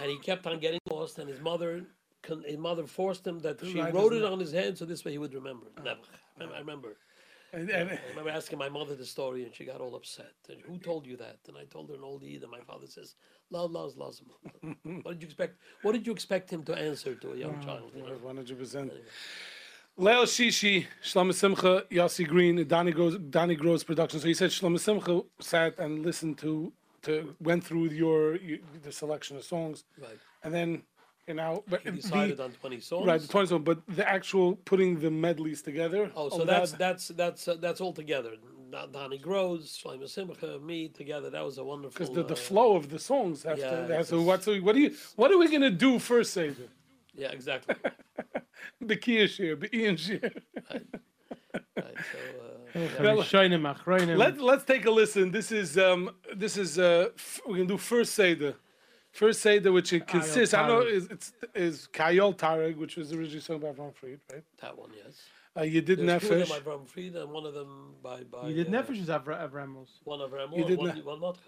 and he kept on getting lost. And his mother, his mother forced him that she his wrote it name. on his hand, so this way he would remember. Oh. Never. I remember. And, and, I remember asking my mother the story, and she got all upset. And who told you that? And I told her an old Eid, and my father says, "Love, loves, loves what did you expect? What did you expect him to answer to a young child? One hundred percent. Leil Shishi, Shlomo Simcha, Yossi Green, Donnie Gross, Donnie Gross production. So you said Shlomo Simcha sat and listened to, to went through your, you, the selection of songs, Right. and then you know, but He the- decided on twenty songs. right the twenty song, but the actual putting the medleys together. Oh, so that's that- that's that's uh, that's all together. Don- Donnie Gross, Shlomo Simcha, me together. That was a wonderful. because the, the uh, flow of the songs have yeah, to. Have it's to what, so what do you? What are we gonna do first, Seder? yeah, exactly. The Kia shir, the Ian shir. right. So, uh, yeah. Let Let's take a listen. This is um this is uh f- we can do first Seder. First Seder, which it consists. I know Tarek. is it's is Kayol Tarek, which was originally sung by Von Fried, right? that one, yes. Uh, you did There's two of them by Bram Fried, and one of them by by. You did uh, Nefesh of Avramos. One of Ramon, You did one, ne- one not.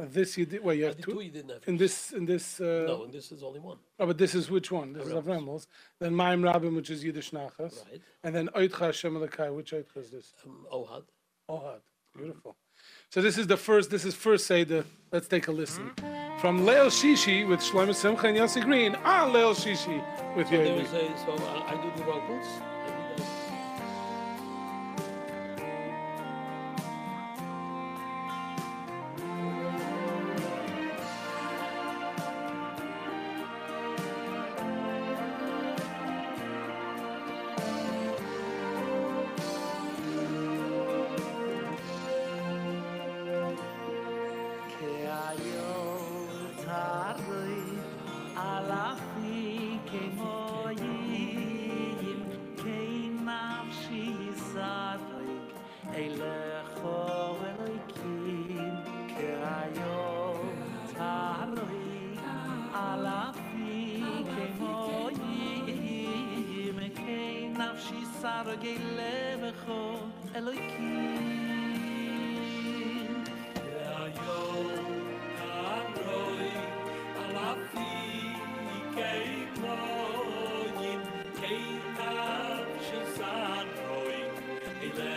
Uh, This you did. Well, you I have two. two. You did Nefesh. In this, in this. Uh, No, and this is only one. Oh, but this is which one? This is Avramos. Avramos. Then Maim Rabim, which is Yiddish Nachas. Right. And then Oitcha Hashem Elokai. Which Oitcha is this? Um, Ohad. Ohad. Beautiful. So this is the first. This is first Seder. Let's take a listen. From Leil Shishi with Shlomo Simcha and Yossi Green ah, on Leil Shishi with There Yoely. is a so I, uh, I do the vocals. Somo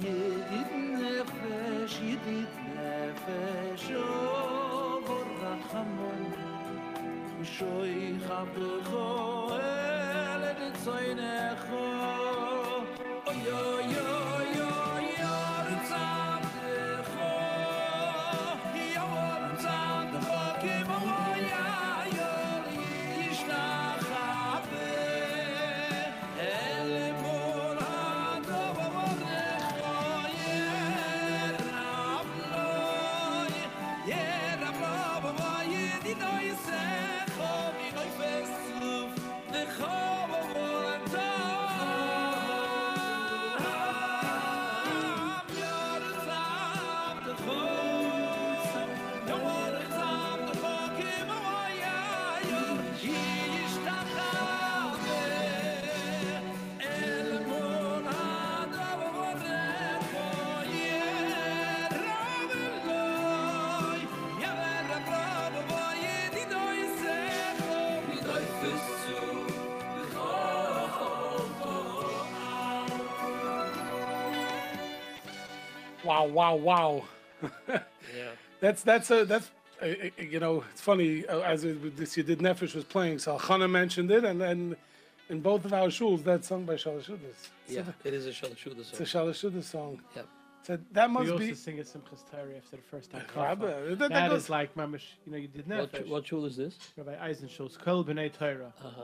די דינה פֿרש דיט פֿשואו Wow, wow, wow. Yeah. That's that's a that's uh, uh, you know it's funny uh, as it, this you did Nefesh was playing. So Chana mentioned it, and then in both of our shuls that's sung by Shalashudas. Yeah, it is a Shalashuda It's a song. Shalashudas song. Yeah. So that must We must also be. sing it Simchas Torah after the first time. Rabba, that- that That goes- is like mamish. You know, you did What, nefesh. what shul is this? Rabbi Eisenschulz, Kol B'nai Torah. Uh-huh.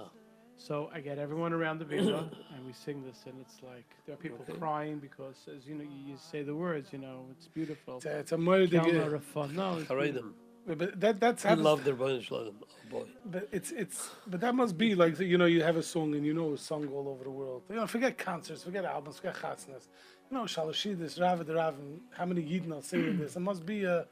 So I get everyone around the video and we sing this, and it's like there are people Okay. crying because, as you know, you, you say the words. You know, it's beautiful. It's a, it's a murder. Kelma Rafah. No, it's Haredim. But that that's I love their Rebbeinu Shalom. Oh boy. But it's it's but that must be like you know you have a song and you know it's sung all over the world. You know, forget concerts, forget albums, forget chatznas. You know, Shalashidis, Rav the Rav, and how many Yidden are singing this? It must be a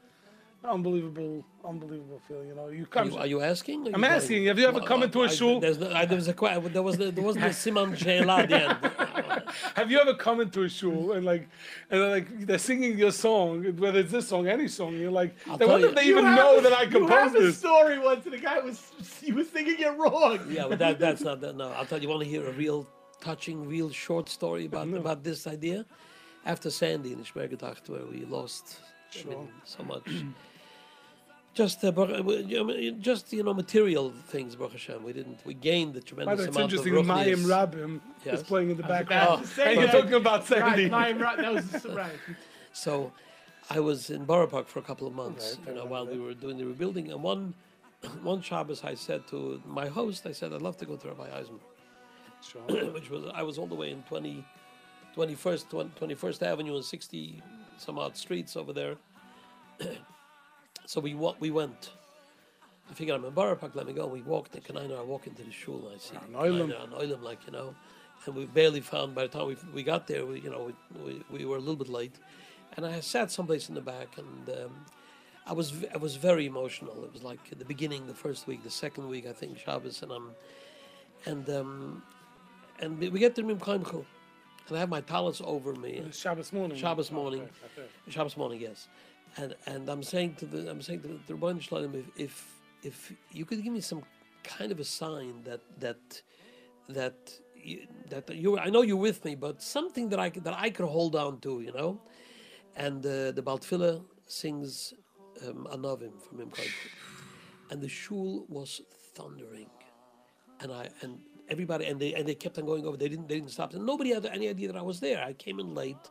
unbelievable, unbelievable feeling. You know, you Are come. you, are you asking? Are I'm going- asking, have you ever Well, come into a I- shul? There's no, I, there was a que- there was the, there wasn't a siman she'ela at the end. Have you ever come into a shul and like, and like they're singing your song, whether it's this song, any song, you're like, I tell wonder you- if they You even know a- that I composed You have composed a story once, and the guy was he was thinking it wrong. Yeah, but that, that's not that. No, I'll tell you. Want to hear a real touching, real short story about about this idea? After Sandy in Schmergedacht, where we lost I mean, so much. Just, uh, Baruch- you know, just you know, material things, Baruch Hashem. We didn't. We gained the By tremendous the way, it's amount interesting. of Mayim ruchnius. Rabim is playing in the background, to say and you're talking about Sandy. Right, Mayim Ra- that was right. So I was in Borough Park for a couple of months, you know, while we were doing the rebuilding. And one one Shabbos, I said to my host, I said, I'd love to go to Rabbi Eisenberg, which was I was all the way in 20, 21st, 20 21st Avenue and 60 some odd streets over there. so we wa- we went. I figured I'm in Borough Park, let me go. We walked, and Kanina, I walk into the shul, and I see Oilem. Kanina and Oilem, like, you know, and we barely found, by the time we, we got there, we, you know, we, we, we were a little bit late. And I sat someplace in the back, and um, I was I was very emotional. It was like the beginning, the first week, the second week, I think, Shabbos, and I'm, and um, and we get to Mim Chaimchel, and I have my talents over me. Shabbos morning. Shabbos Oh, morning, okay, okay. Shabbos morning, yes. And and I'm saying to the I'm saying to the Ribono Shel Olam, if, if if you could give me some kind of a sign that that that you, that you I know you're with me, but something that I that I could hold on to, you know. And uh, the baal tefilla sings um, Anavim from him, and the shul was thundering and I and everybody and they and they kept on going over. They didn't they didn't stop. And nobody had any idea that I was there. I came in late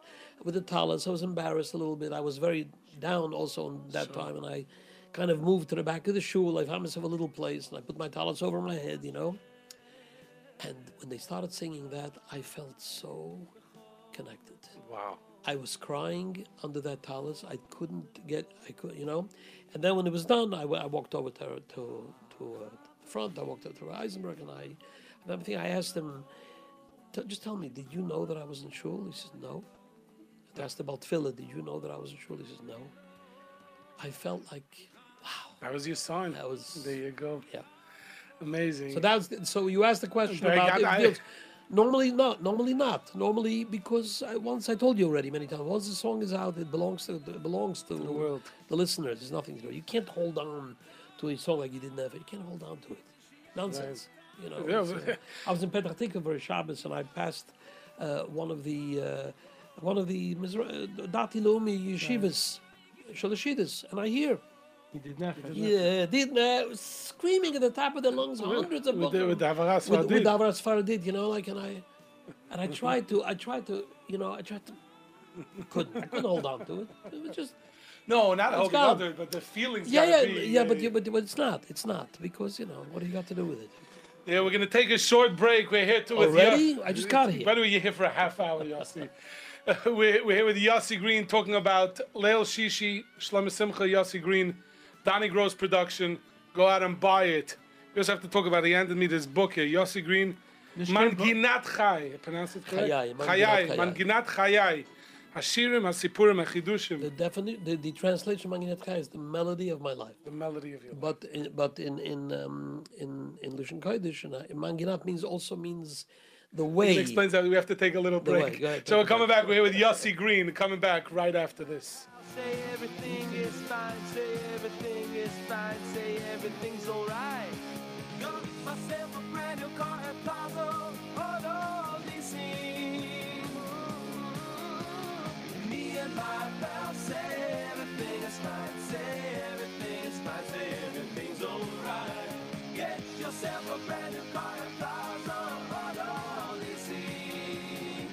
with the talis. I was embarrassed a little bit. I was very down also in that time, and I kind of moved to the back of the shul. I found myself a little place, and I put my talis over my head, you know. And when they started singing that, I felt so connected. Wow. I was crying under that talus. I couldn't get, I could, you know. And then when it was done, I, I walked over to to to uh, the front. I walked over to Eisenberg, and I, everything. I asked him, just tell me, did you know that I was in shul? He says no. I asked about tefillah. Did you know that I was in shul? He says no. I felt like, wow, That was your sign. That was- There you go. yeah. Amazing. So that's so you asked the question I about got- I- Normally not. Normally not. Normally because I, once I told you already many times. Once the song is out, it belongs to it belongs to the world. The listeners. There's nothing to do. You can't hold on to a song like you didn't have it. You can't hold on to it. Nonsense. You know. Yeah, it's, uh, I was in Petah Tikva for a Shabbos and I passed uh, one of the uh, one of the Mizra- uh, Dati Leumi yeshivas, Shalashidis, and I hear He did not. yeah, did uh, screaming at the top of their lungs, hundreds of with the, with the Havaras with, with Vadid. Avras Faradid, you know, like, and I, and I tried to, I tried to, you know, I tried to, couldn't, I couldn't hold on to it. It was just, No, not holding gone. on to it, but the feelings. yeah, yeah, be, yeah, but, uh, you, but but it's not, it's not because you know what do you got to do with it? Yeah, we're gonna take a short break. We're here to with Already? I just got here. By the way, you're here for a half hour, Yossi. Uh, we're, we're here with Yossi Green talking about Leil Shishi, Shlomo Simcha, Yossi Green, Donnie Gross production. Go out and buy it. We also have to talk about. He handed me this book here, Yossi Green, Manginat Chai. Pronounce it correct. Chayai, Manginat Chayai, Chayai. Manginat Chayai. Hashirim, Hasipurim, The Hachidushim. definite, the, the translation of Manginet Chai is the melody of my life. The melody of your life. But in, but in in um, in in Lushan Kodesh, and uh, Manginat means also means the way. It explains that we have to take a little break. ahead, so we're coming break. back. We're here with Yossi Green, coming back right after this. Say everything is fine, say everything is fine, say everything's alright. Got myself a brand new car at Plaza, my pal say everything is fine, say everything is fine, say everything's alright. Get yourself a brand new car at Plaza, auto leasing.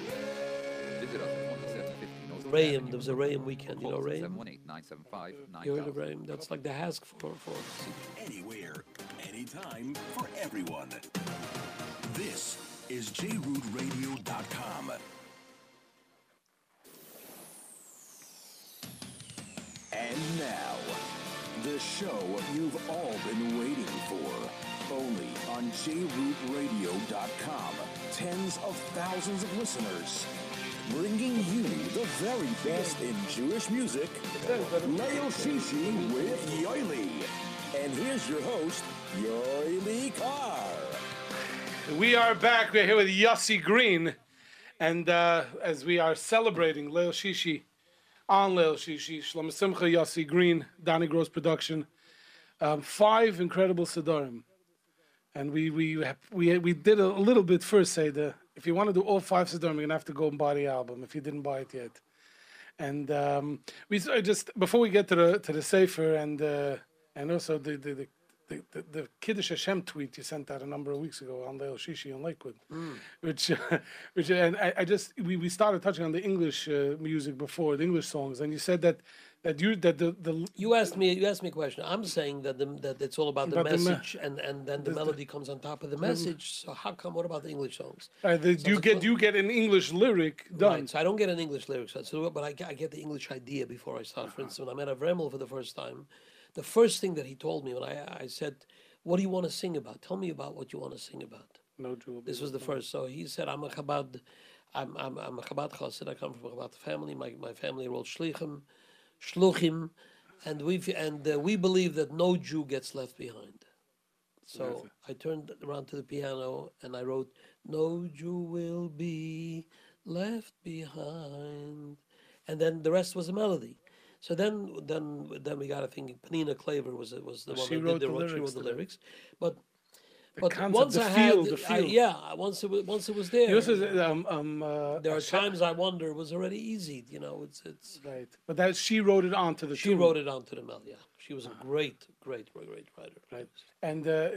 Visit us at 2750 Nostrand, Avenue there was a in Rayam weekend, you know? 718-975-9000. You heard of Rayam? That's like the HASC for for. Anywhere, anytime, for everyone. This is jrootradio.com. And now, the show you've all been waiting for. Only on jrootradio.com. Tens of thousands of listeners. bringing you the very best in Jewish music, Leil Shishi with Yoely. And here's your host, Yoely Kar. We are back. We're here with Yossi Green. And uh, as we are celebrating Leil Shishi, on Leil Shishi, Shlomo Simcha, Yossi Green, Donnie Gross production, um, five incredible Sidorim. And we we we we did a little bit first. Say the if you want to do all five Sidorim, you're gonna have to go and buy the album if you didn't buy it yet. And um, we just before we get to the to the Sefer and uh, and also the the, the the, the, the Kiddush Hashem tweet you sent out a number of weeks ago on the Leil Shishi in Lakewood, which, which, and I, I just we, we started touching on the English uh, music before the English songs, and you said that that you that the the You asked me. You asked me a question. I'm saying that the, that it's all about the About the me- message, and, and then the melody comes on top of the message. So how come? What about the English songs? uh, the, you it's get cl- you get an English lyric done. Right. So I don't get an English lyric, so, but I, get- I get the English idea before I start. For instance, when I met Avremel for the first time, the first thing that he told me when I I said, "What do you want to sing about? Tell me about what you want to sing about." No Jew This was the first. So he said, "I'm a Chabad, I'm I'm, I'm a Chabad chassid. I come from a Chabad family. My my family wrote shlichim, shluchim, and we've, and uh, we believe that no Jew gets left behind." So I turned around to the piano and I wrote, "No Jew will be left behind," and then the rest was a melody. So then, then, then we got to think. Panina Claver was was the one She wrote did the the, she wrote the lyrics, but but concept, once the I feel, had, the I- yeah, once it was once it was there. Said, um, um, uh, there are times I wonder it was already easy. You know, it's it's. right, but that she wrote it onto the She tune, wrote it onto the mel. Yeah, she was a great, great, great, great writer. right, and uh,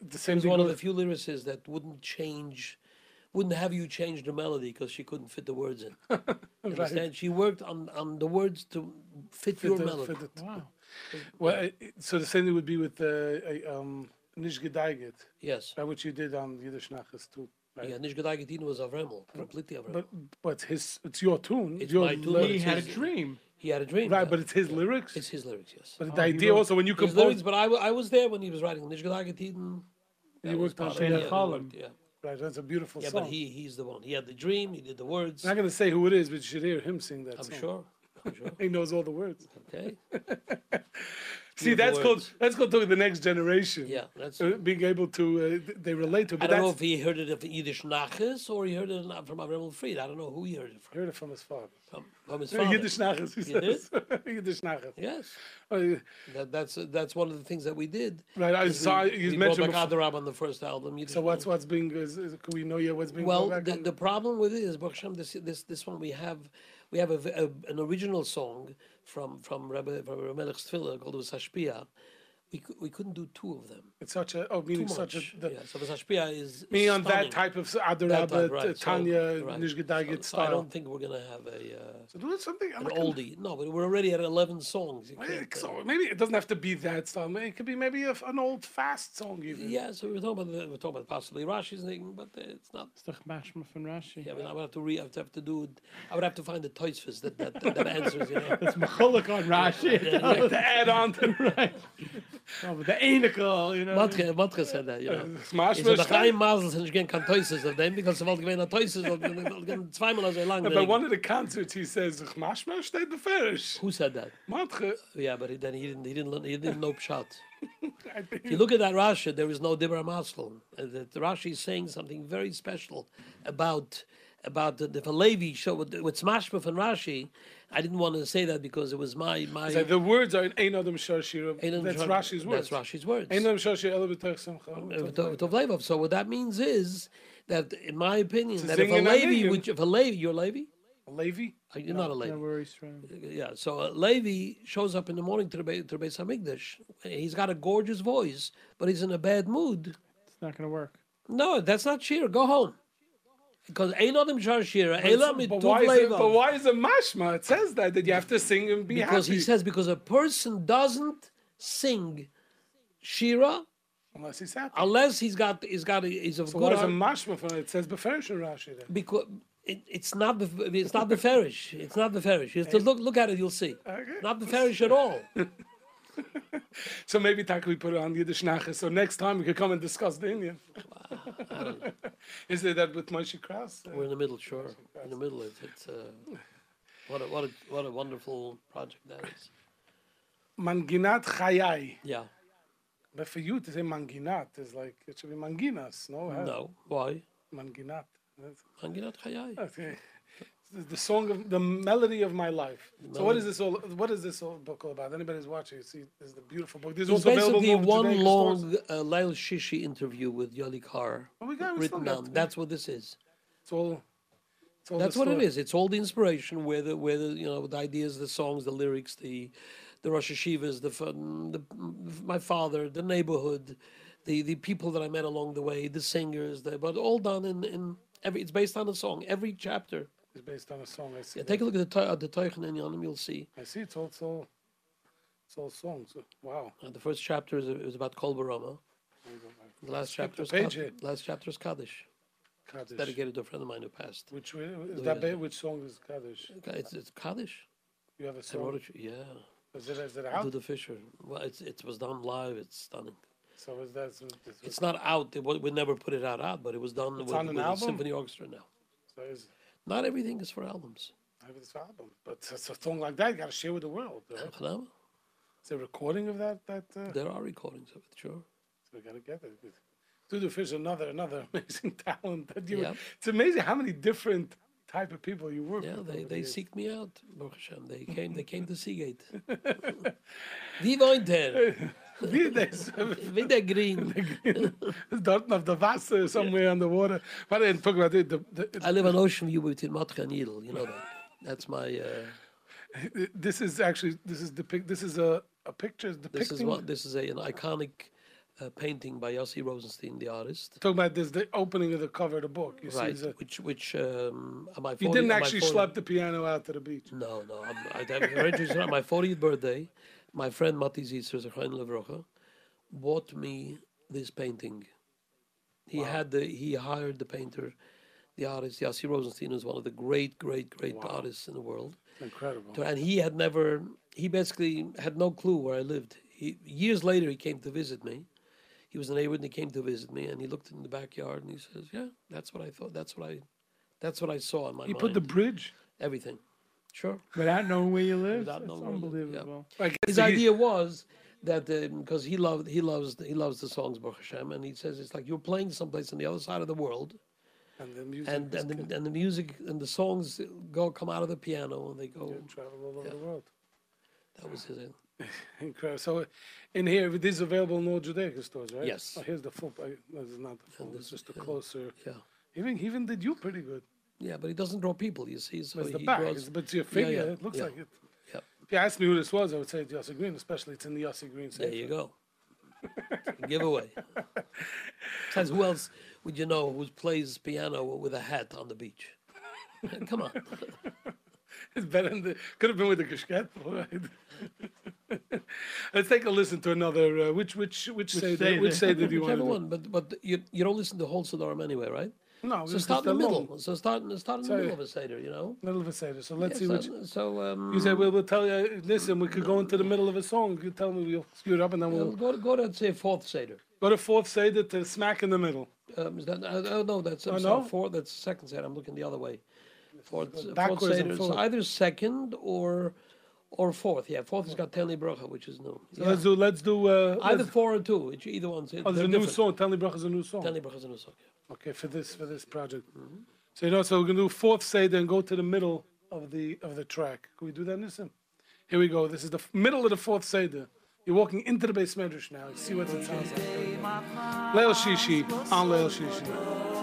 the same She was one of the few lyricists that wouldn't change, wouldn't have you change the melody because she couldn't fit the words in. You Understand? She worked on, on the words to fit, fit your the- melody. fit the- Well, so the same thing would be with uh, uh, um, Nish Gedaiget, Yes. which you did on Yiddish Nachas too. Right? Yeah, Nish Gedagetin was Avremel, completely Avremel. But but his it's your tune. It's your my tune. He had a dream. he had a dream. Right, yeah. but it's his lyrics. it's his lyrics, yes. but the idea wrote- also when you His compose, lyrics, but I, I was there when he was writing Nish Gedagetin. you worked on part it, yeah, yeah, Column. Yeah, right. That's a beautiful yeah song. but he he's the one. He had the dream, he did the words. I'm not gonna say who it is, but you should hear him sing that I'm song. sure. I'm sure. He knows all the words. Okay. See, that's called words. that's called to the next generation. Yeah, that's. Uh, being able to uh, they relate to. it, I don't know if he heard it of Yiddish Nachas or he heard it from Avremel Fried. I don't know who he heard it from. heard it from his father. From, from his father. Yiddish Nachas, he did? says. Yiddish Nachas. Yes. Uh, That, that's that's one of the things that we did. Right, I saw we, you we mentioned brought back Adarab on the first album. Yiddish So what's what's being is, is, can we know yet what's being Well, the, the problem with it is, Baruch Hashem, this this this one we have we have a, a- an original song from from Rabbi, from Rabbi Melech's Tefillah called Vasashpia. We we couldn't do two of them. It's such a oh Too meaning much. such a the, yeah, so Vasashpia is meaning on that type of That Adarabba, type, right. So- Tanya, right. Nishgedagit So- so I don't think we're gonna have a uh, So do something. I'm an not gonna- oldie. No, but we're already at eleven songs. You uh, So maybe it doesn't have to be that style. Maybe It could be maybe a, an old fast song even. Yeah, so we're talking about the, we're talking about possibly Rashi's thing, but uh, it's not. It's the Mashma from Rashi. Yeah, I mean, I would have to re, I would have to do. I would have to find the toysfus that that, that, that answers. You know. It's Macholik on Rashi. to add on to right. Oh, but the Anical, you know. Matke, Matke said that, you know. Smash Ich so, einem Masel sind ich gern kein Toyses auf dem, because sobald gewähnt ein Toyses, gern zweimal so lang. But one of the concerts he says, Mashma steht beferish. Who said that? Matche. Yeah, but he, then he didn't, he didn't, learn- he didn't know think If you look at that Rashi, there is no Dibra Masel. Uh, the, the Rashi is saying something very special about about the, the Levi show with, with Smashma and Rashi. I didn't want to say that because it was my my. So the words are in Ein Adam Shar Shira. That's Shar- Rashi's words. That's Rashi's words. Ein Adam Shar Shira Ela B'Tech Simcha. To- to Levov. So what that means is that, in my opinion, that if a Levi, would, if a Levi, you're a Levi, Levi? Uh, you're not a No Levi. Yeah, so a Levi shows up in the morning to the Be- to the Beis Hamikdash. He's got a gorgeous voice, but he's in a bad mood. It's not going to work. No, that's not Shira. Go home. Because ain't nothing Shar Shira. Ela But why, is it, but why is it mashma? It says that that you have to sing and be Because happy. he says because a person doesn't sing Shira unless he's happy. unless he's got he's got he's of so good why is heart. mashma for it? It says beferish in Rashi then. because it, it's not the it's not the farish. It's not the farish. You have to eh? look look at it, you'll see. Okay. Not the farish at all. So maybe Taka we put it on Yiddish Nachas. So next time we could come and discuss the Indian. Is it that with Moshe Kraus? Uh, We're in the middle, sure. in the middle. It's, it's uh, what a what a what a wonderful project that is. Manginat Chayai. Yeah. But for you to say Manginat is like, it should be Manginas, no? No. Why? Manginat. Manginat Chayai. Okay. The- song of the melody of my life. So what is this all? What is this all book all about? Anybody's watching? See, this is the beautiful book. This is also basically one long uh, Leil Shishi interview with Yoely Kar Oh, we got- written down. That's what this is. It's all. It's all That's what it is. It's all the inspiration, where the where the you know the ideas, the songs, the lyrics, the the Rosh Hashivas, the, the my father, the neighborhood, the the people that I met along the way, the singers, the, but all done in in every. It's based on a song. Every chapter. It's based on a song. I see. Yeah, take a look at the at the Teichen and Yonim, you'll see. I see. It's all. It's all. It's all songs. Wow. Uh, the first chapter is, is about Kol Barama. The last chapter is page Kad- last chapter is Kaddish. Kaddish. Dedicated to a friend of mine who passed. Which is that? ba- Which song is Kaddish? It's it's Kaddish. You have a I wrote song. it. Yeah. Is it? Is it out? Do the Fisher. Well, it's it was done live. It's stunning. So is that? So is- It's not out. It, we never put it out out, but it was done It's with, with album? symphony orchestra now. so is Not everything is for albums. Everything's for album, but it's a song like that you got to share with the world. Right? Is there a recording of that? That uh... there are recordings of it, sure. So we got to get it. Duduf is another another amazing talent that you. Yep. It's amazing how many different type of people you work yeah, with. Yeah, they, they seek me out, Baruch Hashem. They came, they came to Seagate. Divine 10. Vida is, Vida green. green. Dort auf der somewhere on the water. But I talk about it. The, the, I live on ocean view between Matka and You know that. That's my. Uh, this is actually this is depict. This is a a picture. Depicting this is what this is a, an iconic. Uh, painting by Yossi Rosenstein, the artist. Talking about this, the opening of the cover of the book. You right, see, a, which which um, am I? 40, you didn't actually slap the piano out to the beach. No, no, I'm, I, I'm, my 40th birthday. My friend Matti Zitzer, Levrocha, bought me this painting. He had the he hired the painter, the artist Yossi Rosenstein is one of the great, great, great artists in the world. Incredible. And he had never he basically had no clue where I lived. He years later he came to visit me. He was a neighbor and he came to visit me and he looked in the backyard and he says, Yeah, that's what I thought. That's what I that's what I saw in my He mind. put the bridge. everything. Sure. Without knowing where you live, Without it's knowing where you live, yeah. unbelievable. I guess His he- idea was that um, because he loved he loves he loves the songs Baruch Hashem, and he says it's like you're playing someplace on the other side of the world, and the music and and the, and the music and the songs go come out of the piano and they go. travel all over the world. That was his. Incredible. So, in here, this is available in all Judaica stores, right? Yes. Oh, here's the full. I, this is not the full. this It's just a yeah. closer. Yeah, Even even did you pretty good. Yeah, but he doesn't draw people. You see, so It's the he back, draws. it's, but it's your figure. yeah, It looks yeah. like it. Yeah. If you asked me who this was, I would say it's Yossi Green, especially it's in the Yossi Green. There you go. Giveaway. Says who else would you know who plays piano with a hat on the beach? Come on. It's better than the. Could have been with the Kishket, all right. Let's take a listen to another. Uh, which which which say Seder? which say did you want Whichever to do? one, but but you you don't listen to whole Sidorim anyway, right? No, So start in the long, middle. So start start in the middle of a seder, you know. Middle of a Seder. So let's see Yeah, which. so, so um, You said, well, we'll tell you, listen, we could go into the middle of a song. You tell me, we'll screw it up, and then uh, we'll go to, go to say fourth seder. go to fourth Seder to smack in the middle. Um, is that uh, oh no, that's Oh, no? fourth. That's second seder. I'm looking the other way. Fourth, fourth seder. forward. either second or or fourth. Yeah, fourth has got Tenli Bracha, which is new. So Yeah. let's do, let's do, uh, Either let's- four or two. It's either one. oh, there's a new song. Tell me, Brach is a new song. Tenli Bracha is a new song. yeah. Okay, for this, for this project. So, you know, so we're to do fourth Seder and go to the middle of the, of the track. Can we do that, Nissim? Here we go. This is the middle of the fourth Seder. You're walking into the base medrash now. You see what it sounds like. Leil Shishi, on Leil Shishi.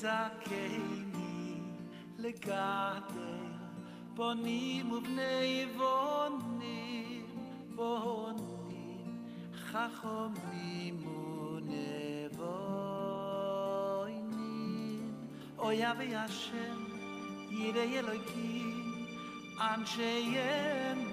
za legate le gata poni mu bnei vonni khakhomi mu ne vonni o ya vi ashem yire yeloki an sheyem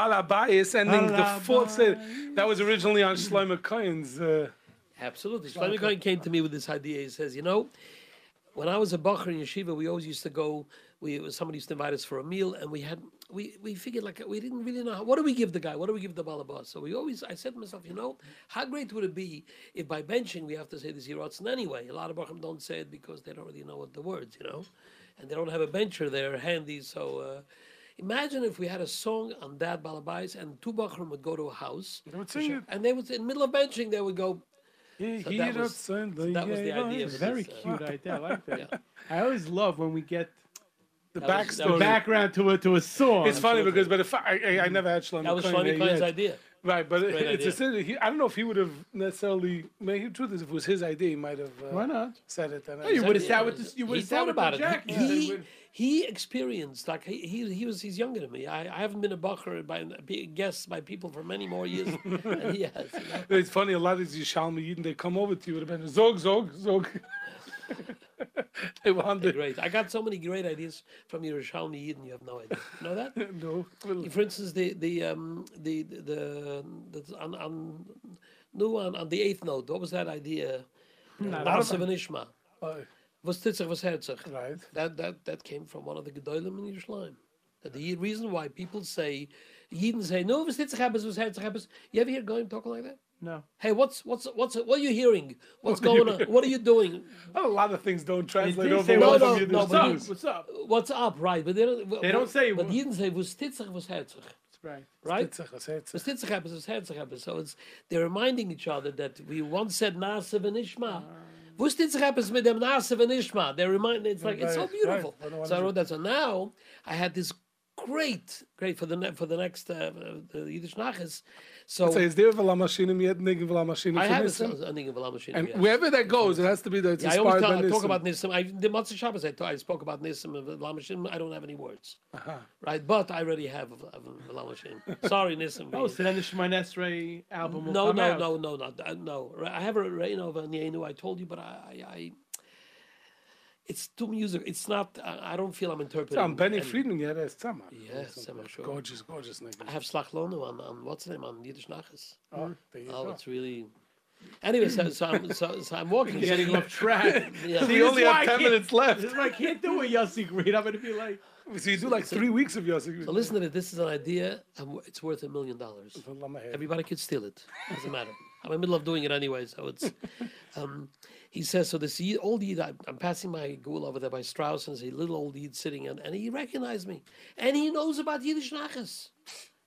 Balabayis ending the fourth That was originally on Shlomo Cohen's. Uh, Absolutely. Shlomo Cohen came to me with this idea. He says, you know, when I was a Bacher in Yeshiva, we always used to go, we somebody used to invite us for a meal, and we had we, we figured like we didn't really know how, what do we give the guy, what do we give the balabas. So we always I said to myself, you know, how great would it be if by benching we have to say the zirotzen anyway? A lot of Bachim don't say it because they don't really know what the words, you know, and they don't have a bencher there handy, so uh, Imagine if we had a song on that balabais and two bachrim would go to a house They would sing it. and they would in the middle of benching they would go He- So he that was- so that was the idea yeah. Very this, uh, cute idea. I like that. Yeah. I always love when we get The That was- the background to a to a song. It's funny because, but if I, I, I never had Shlomo that was Cohen Shlomi Klein's yet. idea. Right, but Great it's idea. a sin. He, I don't know if he would have necessarily. Maybe the truth is, if it was his idea, he might have uh, Why not? said it. And No, you would have sat with this. You would have sat thought about it. Jack. He, and said, he, experienced like he, he he was he's younger than me. I, I haven't been a bacher by be guessed by people for many more years than he has. You know? It's funny. A lot of these Yishalmi Yidden, they come over to you. Would have been zog zog zog. they wanted. Great. I got so many great ideas from Yerushalmi Yidden. You have no idea. You know that? No. Well, For instance, the the um the the, the on on no on, on the eighth note. What was that idea? Nasa v'nishma. uh, Was titzach was herzach. right. That that that came from one of the gedolim in Yerushalayim. That the reason why people say Yidden say no was titzach happens was herzach happens. You ever hear going talking like that? No. Hey, what's what's what's what are you hearing? What's going on? What are you doing? A lot of things don't translate did over say, well no, no, no, to but Jews. What's up? What's up, right? But they don't. They don't say- But he didn't say was titzach was herzach, Right. right? Titzach, that's it. Was titzach happens was herzach happens. So it's they're reminding each other that we once said nasa v'nishma. Was titzach happens with them nasa v'nishma. They're reminding. It's like it's so beautiful. right. What do I So I wrote that. So now I had this great, great for the ne- for the next uh, the Yiddish nachas. So So is there a machine yet? Nigga v'la machine I have for a, Nissen? a thing of a. And yes. wherever that goes, it has to be that it's Yeah, I always inspired tell, by I talk about Nissim. I, the Matzah Shabbos, I, I spoke about Nissim and Lamashim. I don't have any words, Uh-huh. right? But I already have Lamashim. Sorry, Nissim. Oh, so then the Shemon Esrei album will no, come no, out. no, no, no, uh, no. I have a Reign of Nienu. I told you, but I, I, I it's too music. It's not. I, I don't feel I'm interpreting. Tom, Benny any- Friedman, yeah, that's Tzama. Yes, Tzemach, sure. Gorgeous, gorgeous nigga. I have Slachlonu on, on what's the name on Yiddish Nachas. Oh, there you Oh, go. it's really. Anyway, so, so, I'm, so, so I'm walking. Getting off track. Yeah. We this only is have 10 minutes left. This is why I can't do a Yossi read. I'm gonna be like, So you do like three weeks of Yossi. So listen to this. This is an idea. and It's worth a million dollars. Everybody could steal it. Doesn't matter. I'm in the middle of doing it anyway, so it's. Um, he says so. This old Yid, I'm, I'm passing my ghoul over there by Strauss, and there's a little old Yid sitting, and, and he recognized me, and he knows about Yiddish nachas.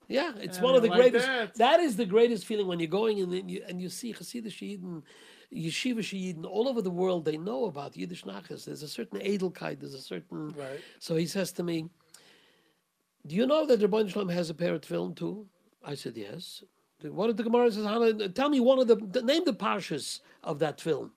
Yeah, it's one of the like greatest. that. that is the greatest feeling when you're going and you and you see Hasidic Yidden, Yeshiva Yidden all over the world. They know about Yiddish nachas. There's a certain edelkeit. There's a certain. Right. So he says to me, "Do you know that Rebbeinu Shalom has a parrot film too?" I said, "Yes." What did the Gemara says? Hannah, tell me one of the, the name the parshas of that film.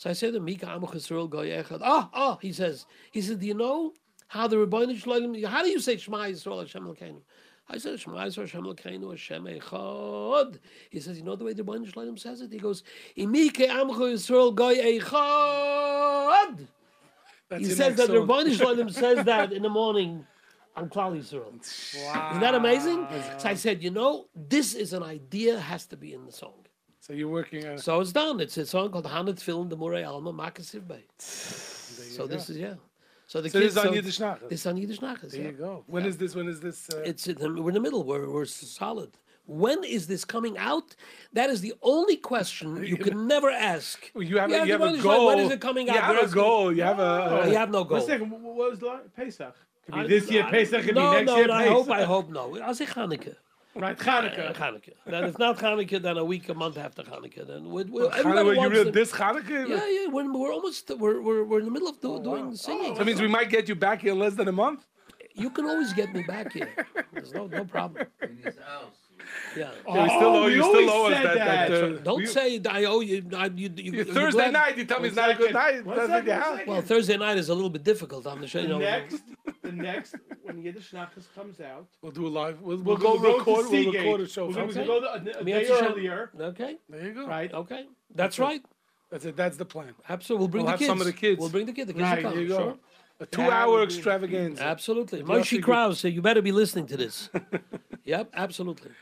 So I said to Mika Amuch Yisrael Goy Echad. Ah, ah, he says. He said, Do you know how the Rebbeinu Shalom? How do you say Shema Yisrael Hashem Elokeinu? I said Shema Yisrael Hashem Elokeinu Hashem Echad. He says, you know the way the Rebbeinu Shalom says it? He goes, Imike Amuch Yisrael Goy Echad. That's He says that the. Rebbeinu Shalom says that in the morning on Klal Yisrael. Isn't that amazing? So I said, you know, this is an idea has to be in the song. So you're working on So it's done. It's a song called Hanat Film, the Murray Alma, Makasiv Bay. So this is, yeah. So the So kids. this is on Yiddish Nachas. This is on Yiddish Nachas, There yeah. you go. When is this? When is this? Uh, It's in the, we're in the middle. We're, we're solid. When is this coming out? That is the only question you can never ask. you have, Yeah, a, you have a goal. When is it coming out? You have a goal. You have a. Oh, you have no goal. second. wh- What was the Pesach? Could be I- this year I- Pesach. Could no, be next no, year no, I hope, I hope no. I'll say Hanukkah. Right, Uh, Hanukkah. Hanukkah. Then if not Hanukkah, then a week, a month after Hanukkah. Then we we Hanukkah, everybody you wants real to- this Hanukkah? Yeah, yeah. We're, we're almost we're, we're, we're in the middle of do, doing singing. That means we might get you back here in less than a month. You can always get me back here. There's no no problem. Yeah. Yeah, we still owe we you. always Still owe us said that. that, that. uh, Don't say I owe you. I, you, you, you- Thursday glad- night, you tell me it's not a good night. One Doesn't second, you one have? second. Well, Thursday night is a little bit difficult on the show. You The know, next, the next, when Yiddish Nachas comes out, We'll do a live. We'll, we'll, we'll, go, to record. We'll Seagate. record a show. We're for going to you. go the, a, a day earlier, Okay. There you go. right? Okay. That's right. That's it. That's the plan. Absolutely. We'll bring We'll the kids. some of the kids. We'll bring the kids. The kids Right, will come. There you go. Sure. A two-hour would extravaganza. Absolutely. Yossi Moshe Kraus, you better be listening to this. yep, absolutely.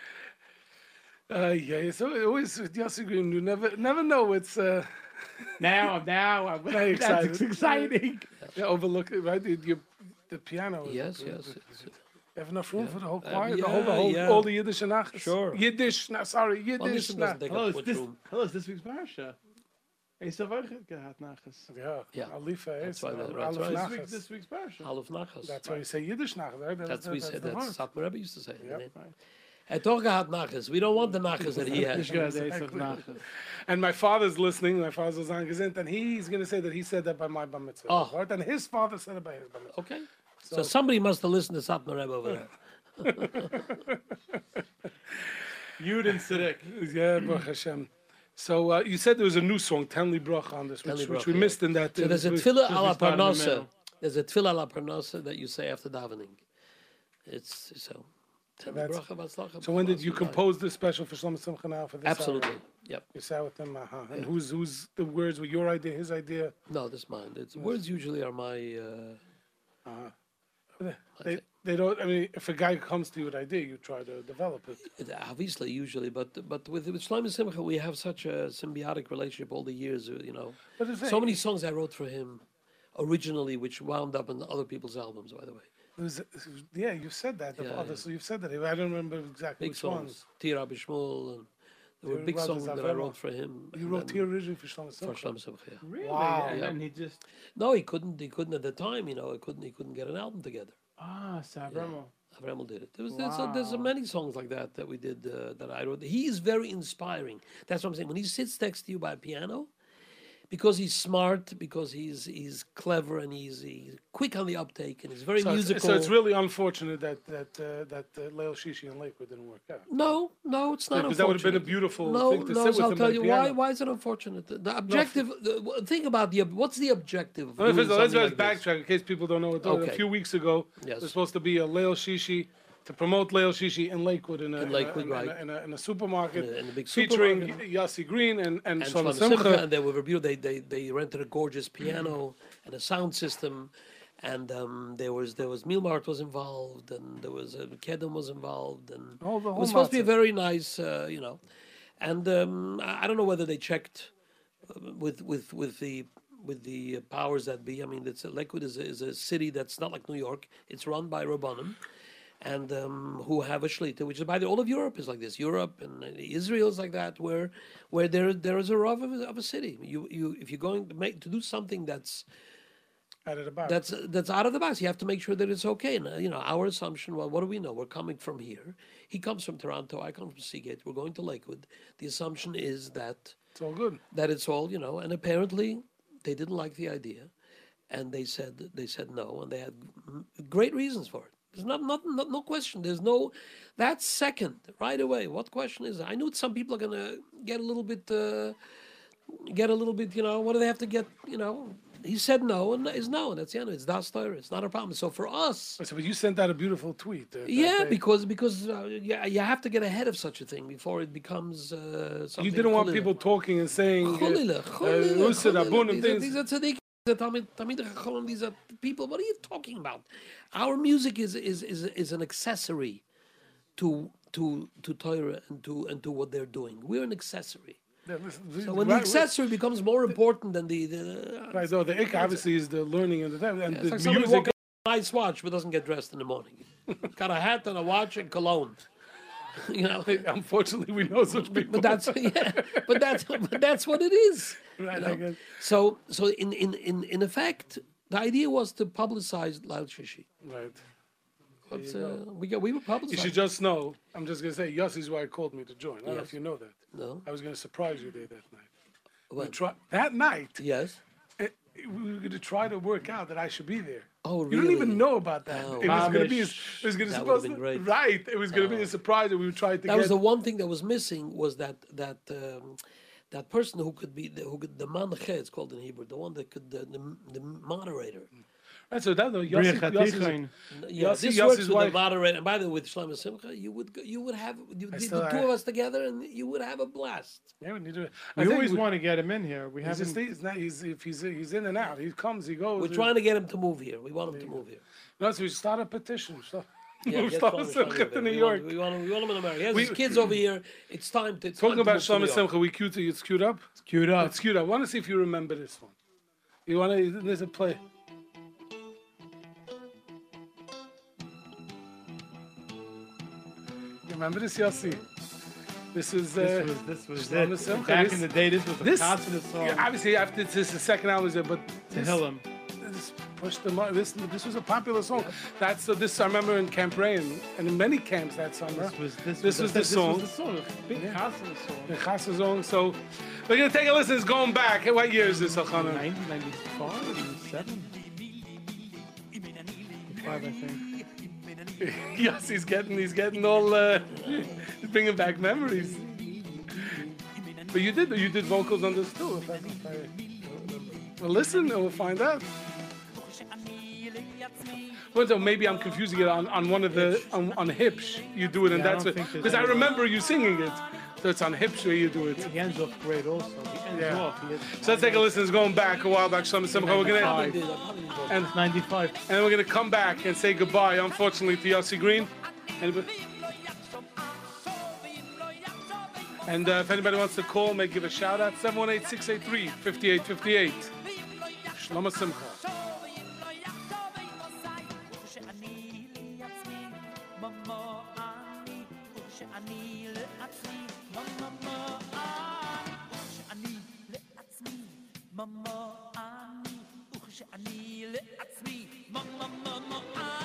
Uh, yeah, so it always with Yossi Green, you never never know. It's uh, Now, now, I'm Very that's excited. exciting. Yeah, overlook it, right? The, your, the piano. is- Yes, yes. it's- You have enough room for the whole Uh, choir, the whole, the whole, yeah. all the Yiddish and Achas? Sure. Yiddish, no, sorry, Well, Yiddish. this no. doesn't take Hello, up it's much this, room. hello, it's this week's parsha. Hey, so far gehad nachas. Yeah, Yeah. Alifa is. That's right, uh, that's Aleph right. This Nachas. week, this week's parsha. Aleph Nachas. That's why you say Yiddish Nachas, right? That's what we that's said. the That's word. Satmar Rebbe used to say. Yep. Right. Hij toch gehad Nachas. We don't want the Nachas that he has. Ich gehad eis auf nachas. And my father's listening. My father's was on and he's going to say that he said that by my bar mitzvah. Oh. Right? And his father said it by his bar mitzvah. Okay. So, somebody must have listened to Satmar Rebbe over there. Yud and Siddiq. Yeah, Baruch Hashem. So uh, you said there was a new song, Tenli Brach, on this, which, which we yeah. missed in that. So uh, there's a we- tefillah a la start parnasa. There's a tefillah a la parnasa that you say after davening. It's so. That's- So when did you compose this special for Shlomo Simcha now for this? Absolutely. hour? Yep. You sat with him, uh-huh. And who's who's the words were your idea, his idea? No, this mine. It's, words usually are my. Uh, They, they don't. I mean, if a guy comes to you with an idea, you try to develop it. it- obviously, usually, but but with with Shlomo Simcha, we have such a symbiotic relationship all the years. uh, You know, But it's so many songs I wrote for him originally, which wound up in other people's albums. By the way, It was, yeah, you said that. Yeah, Yeah, yeah. So you've said that. I don't remember exactly big which songs, ones. Tira Bishmul, and there were Tira big Brothers songs that I Avramo. wrote for him. You and wrote then here originally for Shlomo for Simcha. Shlomo Simcha. yeah. Really? Wow. And, Yeah. and he just, No, he couldn't. He couldn't at the time. You know, he couldn't. He couldn't get an album together. ah, Sabramo. Avremel did it. There was there's, uh, there's Wow. many songs like that that we did uh, that I wrote. He is very inspiring. That's what I'm saying. When he sits next to you by a piano, because he's smart, because he's he's clever and he's, he's quick on the uptake and he's very So it's, musical. so it's really unfortunate that that uh, that uh, Leil Shishi and Lakewood didn't work out. no, no, it's not. Because that would have been a beautiful No, thing to no. sit so I'll tell you why. Why is it unfortunate? The, objective. the, think about the what's the objective. Of Let's, doing let's, let's like backtrack in case people don't know. What, A few weeks ago, Yes. there's supposed to be a Leil Shishi to promote Leil Shishi in Lakewood in a, In Lakewood, in a, in a- right. in a, in a supermarket In a- a big featuring supermarket. Yossi Green and, and, and Shlomo Simcha, and they were reviewed. They, they they rented a gorgeous piano and a sound system, and um, there was there was Mealmart was involved, and there was uh, Kedem was involved, and All the it was supposed to be a very nice, uh, you know, and um, I I don't know whether they checked uh, with with with the with the uh, powers that be. I mean, it's Lakewood is a, is a city that's not like New York. It's run by Rabbanim. And um, who have a shlita, which is by the all of Europe is like this. Europe and Israel is like that, where where there there is a rav of a, of a city. You you if you're going to make to do something that's Added about. that's that's out of the box. You have to make sure that it's okay. And uh, you know, our assumption. Well, what do we know? We're coming from here. He comes from Toronto. I come from Seagate. We're going to Lakewood. The assumption is that it's all good. that it's all you know. And apparently, they didn't like the idea, and they said they said no, and they had great reasons for it. There's not, not, not no question. There's no that's second right away. What question is? it? I knew some people are gonna get a little bit. Uh, get a little bit, you know, what do they have to get, you know? He said no, and is no, and that's the end. It's das Torah. It's not a problem. So for us, So, but you sent out a beautiful tweet. uh, yeah, day. because because uh, yeah, you have to get ahead of such a thing before it becomes uh, something. you didn't want people talking and saying. uh, uh, chulila, Usa chulila. These are-. These are tzaddikim. These are Talmid- Chacham, These are people. What are you talking about? Our music is is is, is an accessory to to to Torah and to and to what they're doing. We're an accessory. Yeah, listen, So when the right- accessory becomes more important than the the uh, Right, so the ik obviously is the learning and the and It's the like music. nice watch but doesn't get dressed in the morning. Got a hat and a watch and cologne. You know, Unfortunately, we know such people. but that's yeah, but that's but that's what it is. right. you I know. guess. So so in in in in effect, the idea was to publicize Leil Shishi. Right. But, uh, we got we were publicizing. You should just know. I'm just gonna say Yossi's is why he called me to join. I don't know if you know that. no. I was gonna surprise you there that night. When? try, that night, Yes. We were gonna try to work out that I should be there. Oh, really? You didn't even know about that. Oh. it was gonna be. a-. It was gonna That supposed would've to. Oh. right. It was gonna be a surprise that we tried to That get. was the one thing that was missing was that that um, that person who could be the, who could the manche it's called in Hebrew the one that could the the, the moderator. Right, so that though, Yossi, Briach Yossi's, Hatichain. Yeah, Yossi- this Yossi's works with wife- the moderator. And by the way, with Shlomo Simcha, you would go, you would have you, the, the two of us together, and you would have a blast. yeah, we need to. I We think always we- want to get him in here. We haven't. just, he's, not, he's if he's he's in and out. He comes, he goes. We're trying to get him to move here. We want him to move here. No, so we start a petition. So Yeah, Move get Shlomo Shlomo Simcha Simcha to there. New We York. Want, we want him. We want him in America. He has We- his kids over here. It's time to. It's Talking time about move Shlomo Simcha, we cute. It's queued up. It's queued up. It's queued up. I want to see if you remember this one. You want to? There's a play. Remember this, Yossi? This is. Uh, This was this was it. Simcha, Back this- in the day, this was a this- consonant song. yeah, obviously, after this is the second album? But to this, Hillel. this pushed them. up. This this was a popular song. That's uh, this I remember in Camp Rain and in many camps that summer. This was this, This was the this song. was the song. Big consonant song. The Chassid song. So we're gonna take a listen. It's going back. What year is this, Elchanan? 1995, 97. Five, I think. yes, he's getting he's getting all uh, he's bringing back memories. But you did you did vocals on this too. If I, if I, well, listen, and we'll find out. Well, so maybe I'm confusing it on, on one of the on, on Hips. You do it, and Yeah, that's it. Because I remember you singing it. So it's on hips where you do it. He ends off great also. He ends Yeah. off. He So let's take a listen. It's going back a while back. Shlomo Simcha. We're gonna I did. I probably did. and 95. and we're gonna come back and say goodbye. Unfortunately, to Yossi Green. And, and uh, if anybody wants to call, may give a shout out 718-683-5858. Shlomo Simcha. מה מה אני וכשאני לעצמי מה מה מה מה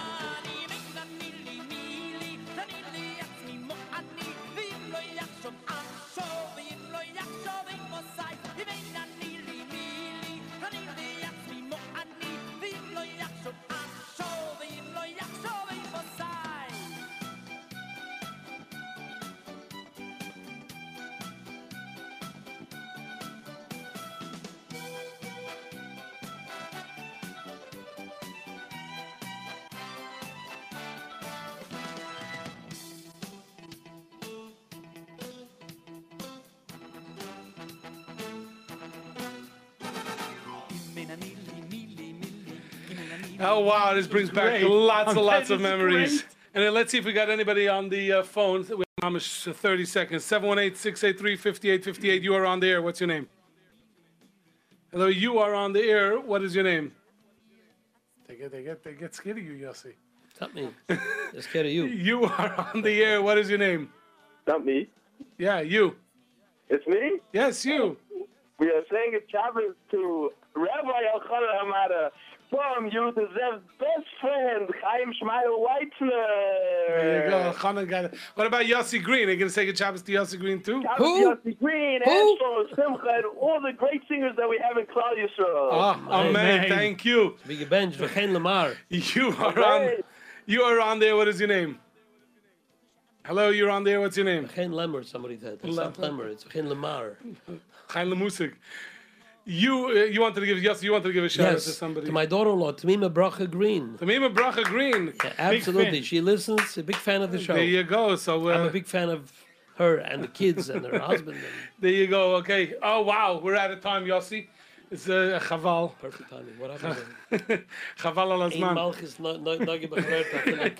Oh wow, this brings back great. lots and lots of memories. great. And then let's see if we got anybody on the uh, phone. We have Mamish, uh, 30 seconds. 718-683-5858. You are on the air. What's your name? Hello, you are on the air. What is your name? They get, they get, they get scared of you, Yossi. It's not me. They're scared of you. You are on the air. What is your name? Not me. Yeah, you. It's me. Yes, you. We are saying a Shabbos to Rabbi Elchanan Hamada from you to best friend, Chaim Shmael Weitzner. There you go. Chanan got it. What about Yossi Green? Are you going to say good Shabbos to Yossi Green too? Shabbos Who? Yossi Green, Who? Ashlo, Simcha, and all the great singers that we have in Klal Yisrael. Oh, amen. Amen. Thank you. Big bench. V'chein lamar. You are on. You are on there. What is your name? Hello, you're on there. What's your name? V'chein lemmer. Somebody said. It's not lemmer. It's v'chein lamar. Chaim Lemusik. You uh, you wanted to give yes, you wanted to give a shout out to somebody. To my daughter-in-law, Tamima Bracha Green. Tamima Bracha Green. Yeah, absolutely. She listens. A big fan of the show. There you go. So I'm uh, a big fan of her and the kids and her husband. And there you go. Okay. Oh wow, we're out of time, Yossi. It's uh, chaval. perfect timing. What happened? chaval al azman. Malchus no no no Kamalei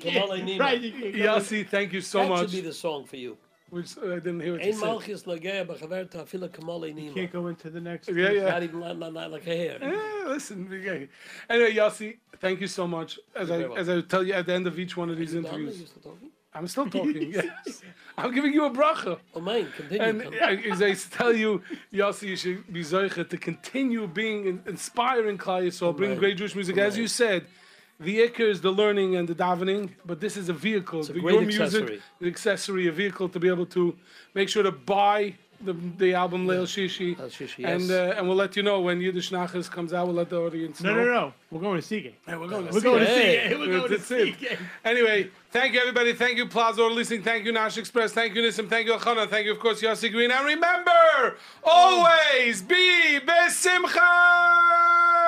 Kamalei Nima. Right, you can't go. Yossi, thank you so That much. should be the song for you. Which uh, I didn't hear what you Ein said. Malchus Nagaya B'Chaverta Afila Kamalei Nima. Can't go into the next. Yeah, yeah. Not even not, not, not like a hair. Eh, listen, we got- anyway, Yossi, thank you so much. As I very as I tell you at the end of each one of these Done? Are interviews, you still? I'm still talking. yes, I'm giving you a bracha. Oh, mine. Continue. And Con- I- as I tell you, Yossi, you should be zoiche to continue being in- inspiring Klal Yisrael, bring great Jewish music. As you said, the ikar is the learning and the davening, but this is a vehicle. It's a the, great your music, accessory. the accessory, a vehicle to be able to make sure to buy the, the album Leil Shishi. Leil Shishi, and yes. uh, and we'll let you know when Yiddish Nachas comes out. We'll let the audience No, know. no, no. No. We're going to Seagate. Hey, we're going to We're see going it. to Hey. Seagate. We're going to That's it. Seagate. Anyway, thank you everybody. Thank you Plaza for listening. Thank you Nash Express. Thank you Nissim. Thank you Elchana. Thank you of course Yossi Green. And remember, always be besimcha.